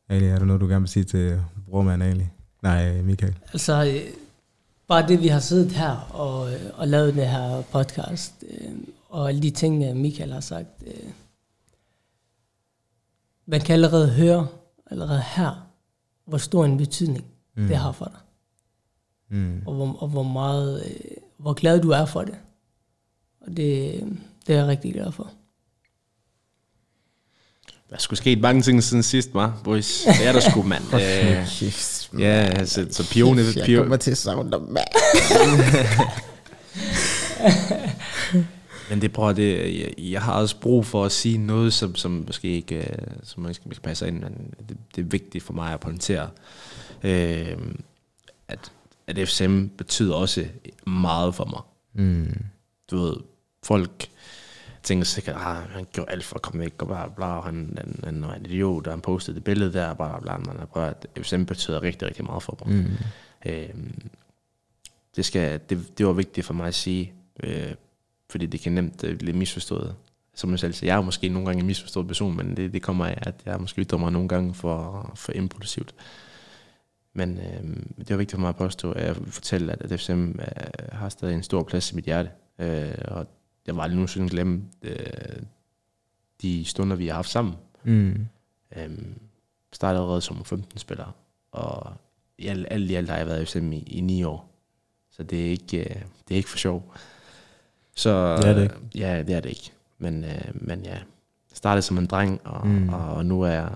Ali, er der noget, du gerne vil sige til brormand Ali? Nej, Michael. altså øh, bare det, vi har siddet her og, øh, og lavet det her podcast, øh, og alle de ting, øh, Michael har sagt, øh, man kan allerede høre, allerede her, hvor stor en betydning mm. det har for dig, Mm. og hvor, og hvor meget, øh, hvor glad du er for det. Og det, det er jeg rigtig glad for. Der skulle ske mange ting siden sidst, var boys. Det er der sgu, mand. Øh, Kæft, ja, altså, så pione, pione, til at savne dig, mand. Men det prøver det, jeg, jeg har også brug for at sige noget, som, som måske ikke, øh, som måske ikke passer ind, men det, det er vigtigt for mig at pointere, øh, at, at FCM betyder også meget for mig. Mm. Du ved, folk tænker sikkert, at han gjorde alt for at komme væk, og bla bla, og han, han, han var en idiot, og han postede det billede der, og bla bla, bla. men prøver, at FCM betyder rigtig, rigtig meget for mig. Mm. Øh, det, skal, det, det var vigtigt for mig at sige, øh, fordi det kan nemt øh, blive misforstået. Som jeg selv siger, jeg er måske nogle gange en misforstået person, men det, det kommer af, at jeg måske ytrer mig nogle gange for, for impulsivt. Men øh, det var vigtigt for mig at påstå, at jeg fortælle, at, at FCM øh, har stadig en stor plads i mit hjerte. Øh, og jeg var aldrig nogensinde glemme øh, de stunder, vi har haft sammen. Mm. Øhm, startede allerede som 15-spiller, og i alt, alt i alt har jeg været i FCM i, i 9 år. Så det er ikke, øh, det er ikke for sjov. Så, Det er det ikke. Ja, det er det ikke. Men, øh, men ja, startede som en dreng, og, mm. og nu er jeg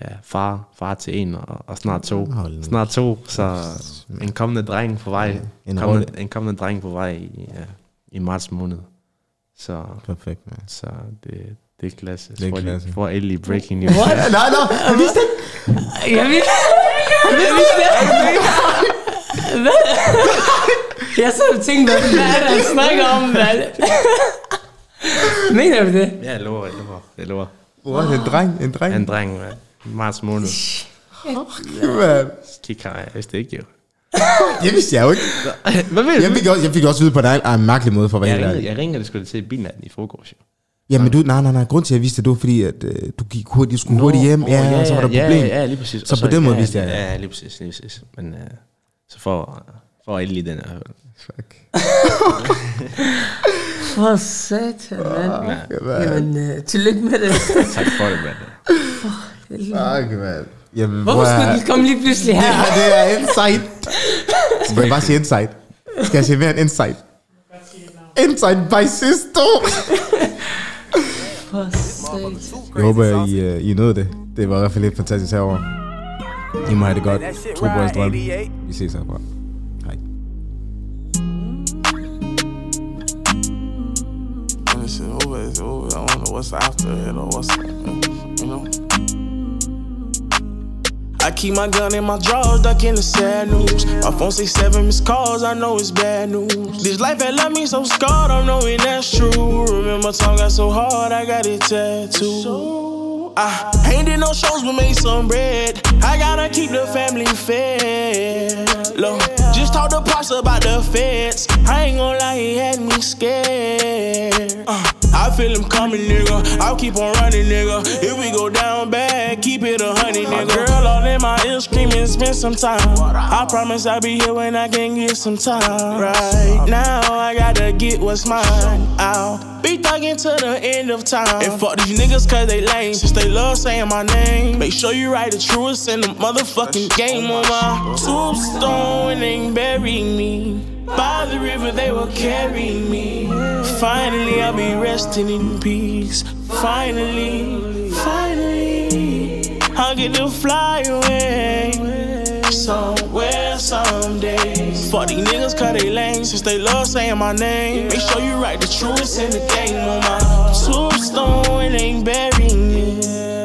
ja, far, far til en, og, og snart to. Hold. Snart to, så en kommende dreng på vej. En kommende, en kommende dreng på vej i, ja, i marts måned. Så, Perfekt, man. så det, det er klasse. Det er klasse. For endelig breaking news. What? Nej, nej, Jeg vidste det. Jeg vidste Jeg vidste det. Hvad? Jeg så og tænkte, hvad er det, han snakker om, mand? Mener du det? Ja, jeg lover, jeg lover. Jeg lover. What, en dreng, en dreng. En dreng, man. Marts måned. Man. Kig her, jeg vidste ikke jo. Det vidste jeg jo ikke. Hvad ved Jeg fik, også, jeg fik også vide på dig en mærkelig måde for at være Jeg helt ringede, ærlig. jeg ringede sgu da til bilnatten i forgårs, jo. Jamen du, nej, nej, nej. Grund til, at jeg vidste det, det var fordi, at øh, du gik hurtigt, du skulle hurtigt hjem. Ja, og så var der ja, problem. Ja, ja, lige præcis. Så Og på den måde ja, vidste jeg, Ja, ja. ja, lige præcis, lige præcis. Men uh, så for, for endelig den her. Fuck. For satan, mand. Ja, Jamen, uh, tillykke med det. tak for det, mand. Fuck, man. Jamen, Hvorfor hvor er- skulle den komme lige pludselig Det her? her, det er insight. Må jeg bare sige insight? Skal jeg sige mere end insight? Insight by satan. Jeg håber, I, uh, I nåede det. Det var i hvert fald lidt fantastisk herovre. I må have det godt. To boys drøm. Vi ses herfra. Hej. When it's over, it's over. I don't know what's after it or what's, you know. I keep my gun in my drawers, duck in the sad news. My phone say seven missed calls, I know it's bad news. This life had left me so scarred, I'm knowing that's true. Remember, time got so hard, I got it tattooed. I ain't did no shows, but made some bread. I gotta keep the family fed. Look, just talk to Pops about the feds. I ain't gonna lie, he had me scared. Uh, I feel him coming, nigga. I'll keep on running, nigga. If we go down bad, keep it a honey, nigga. My girl all in my ear screaming, spend some time. I promise I'll be here when I can get some time. Right now, I gotta get what's mine out. Be thugging to the end of time. And fuck these niggas cause they lame. Since they love saying my name. Make sure you write the truest in the motherfucking game on my tombstone and bury me. By the river they will carry me. Finally I'll be resting in peace. Finally, finally, I'll get to fly away. Somewhere, someday. Fuck these niggas cause they lame. Since they love saying my name. Make sure you write the truest in the game on my tombstone and ain't bury me.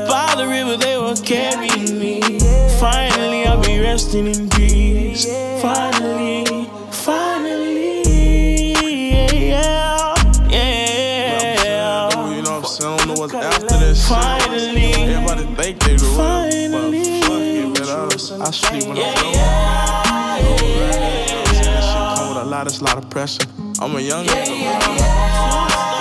By the river they will carry me. Finally I'll be resting in peace. Finally, I sleep when I'm blowing. Yeah, yeah, yeah, a lot of pressure. I'm a young nigga.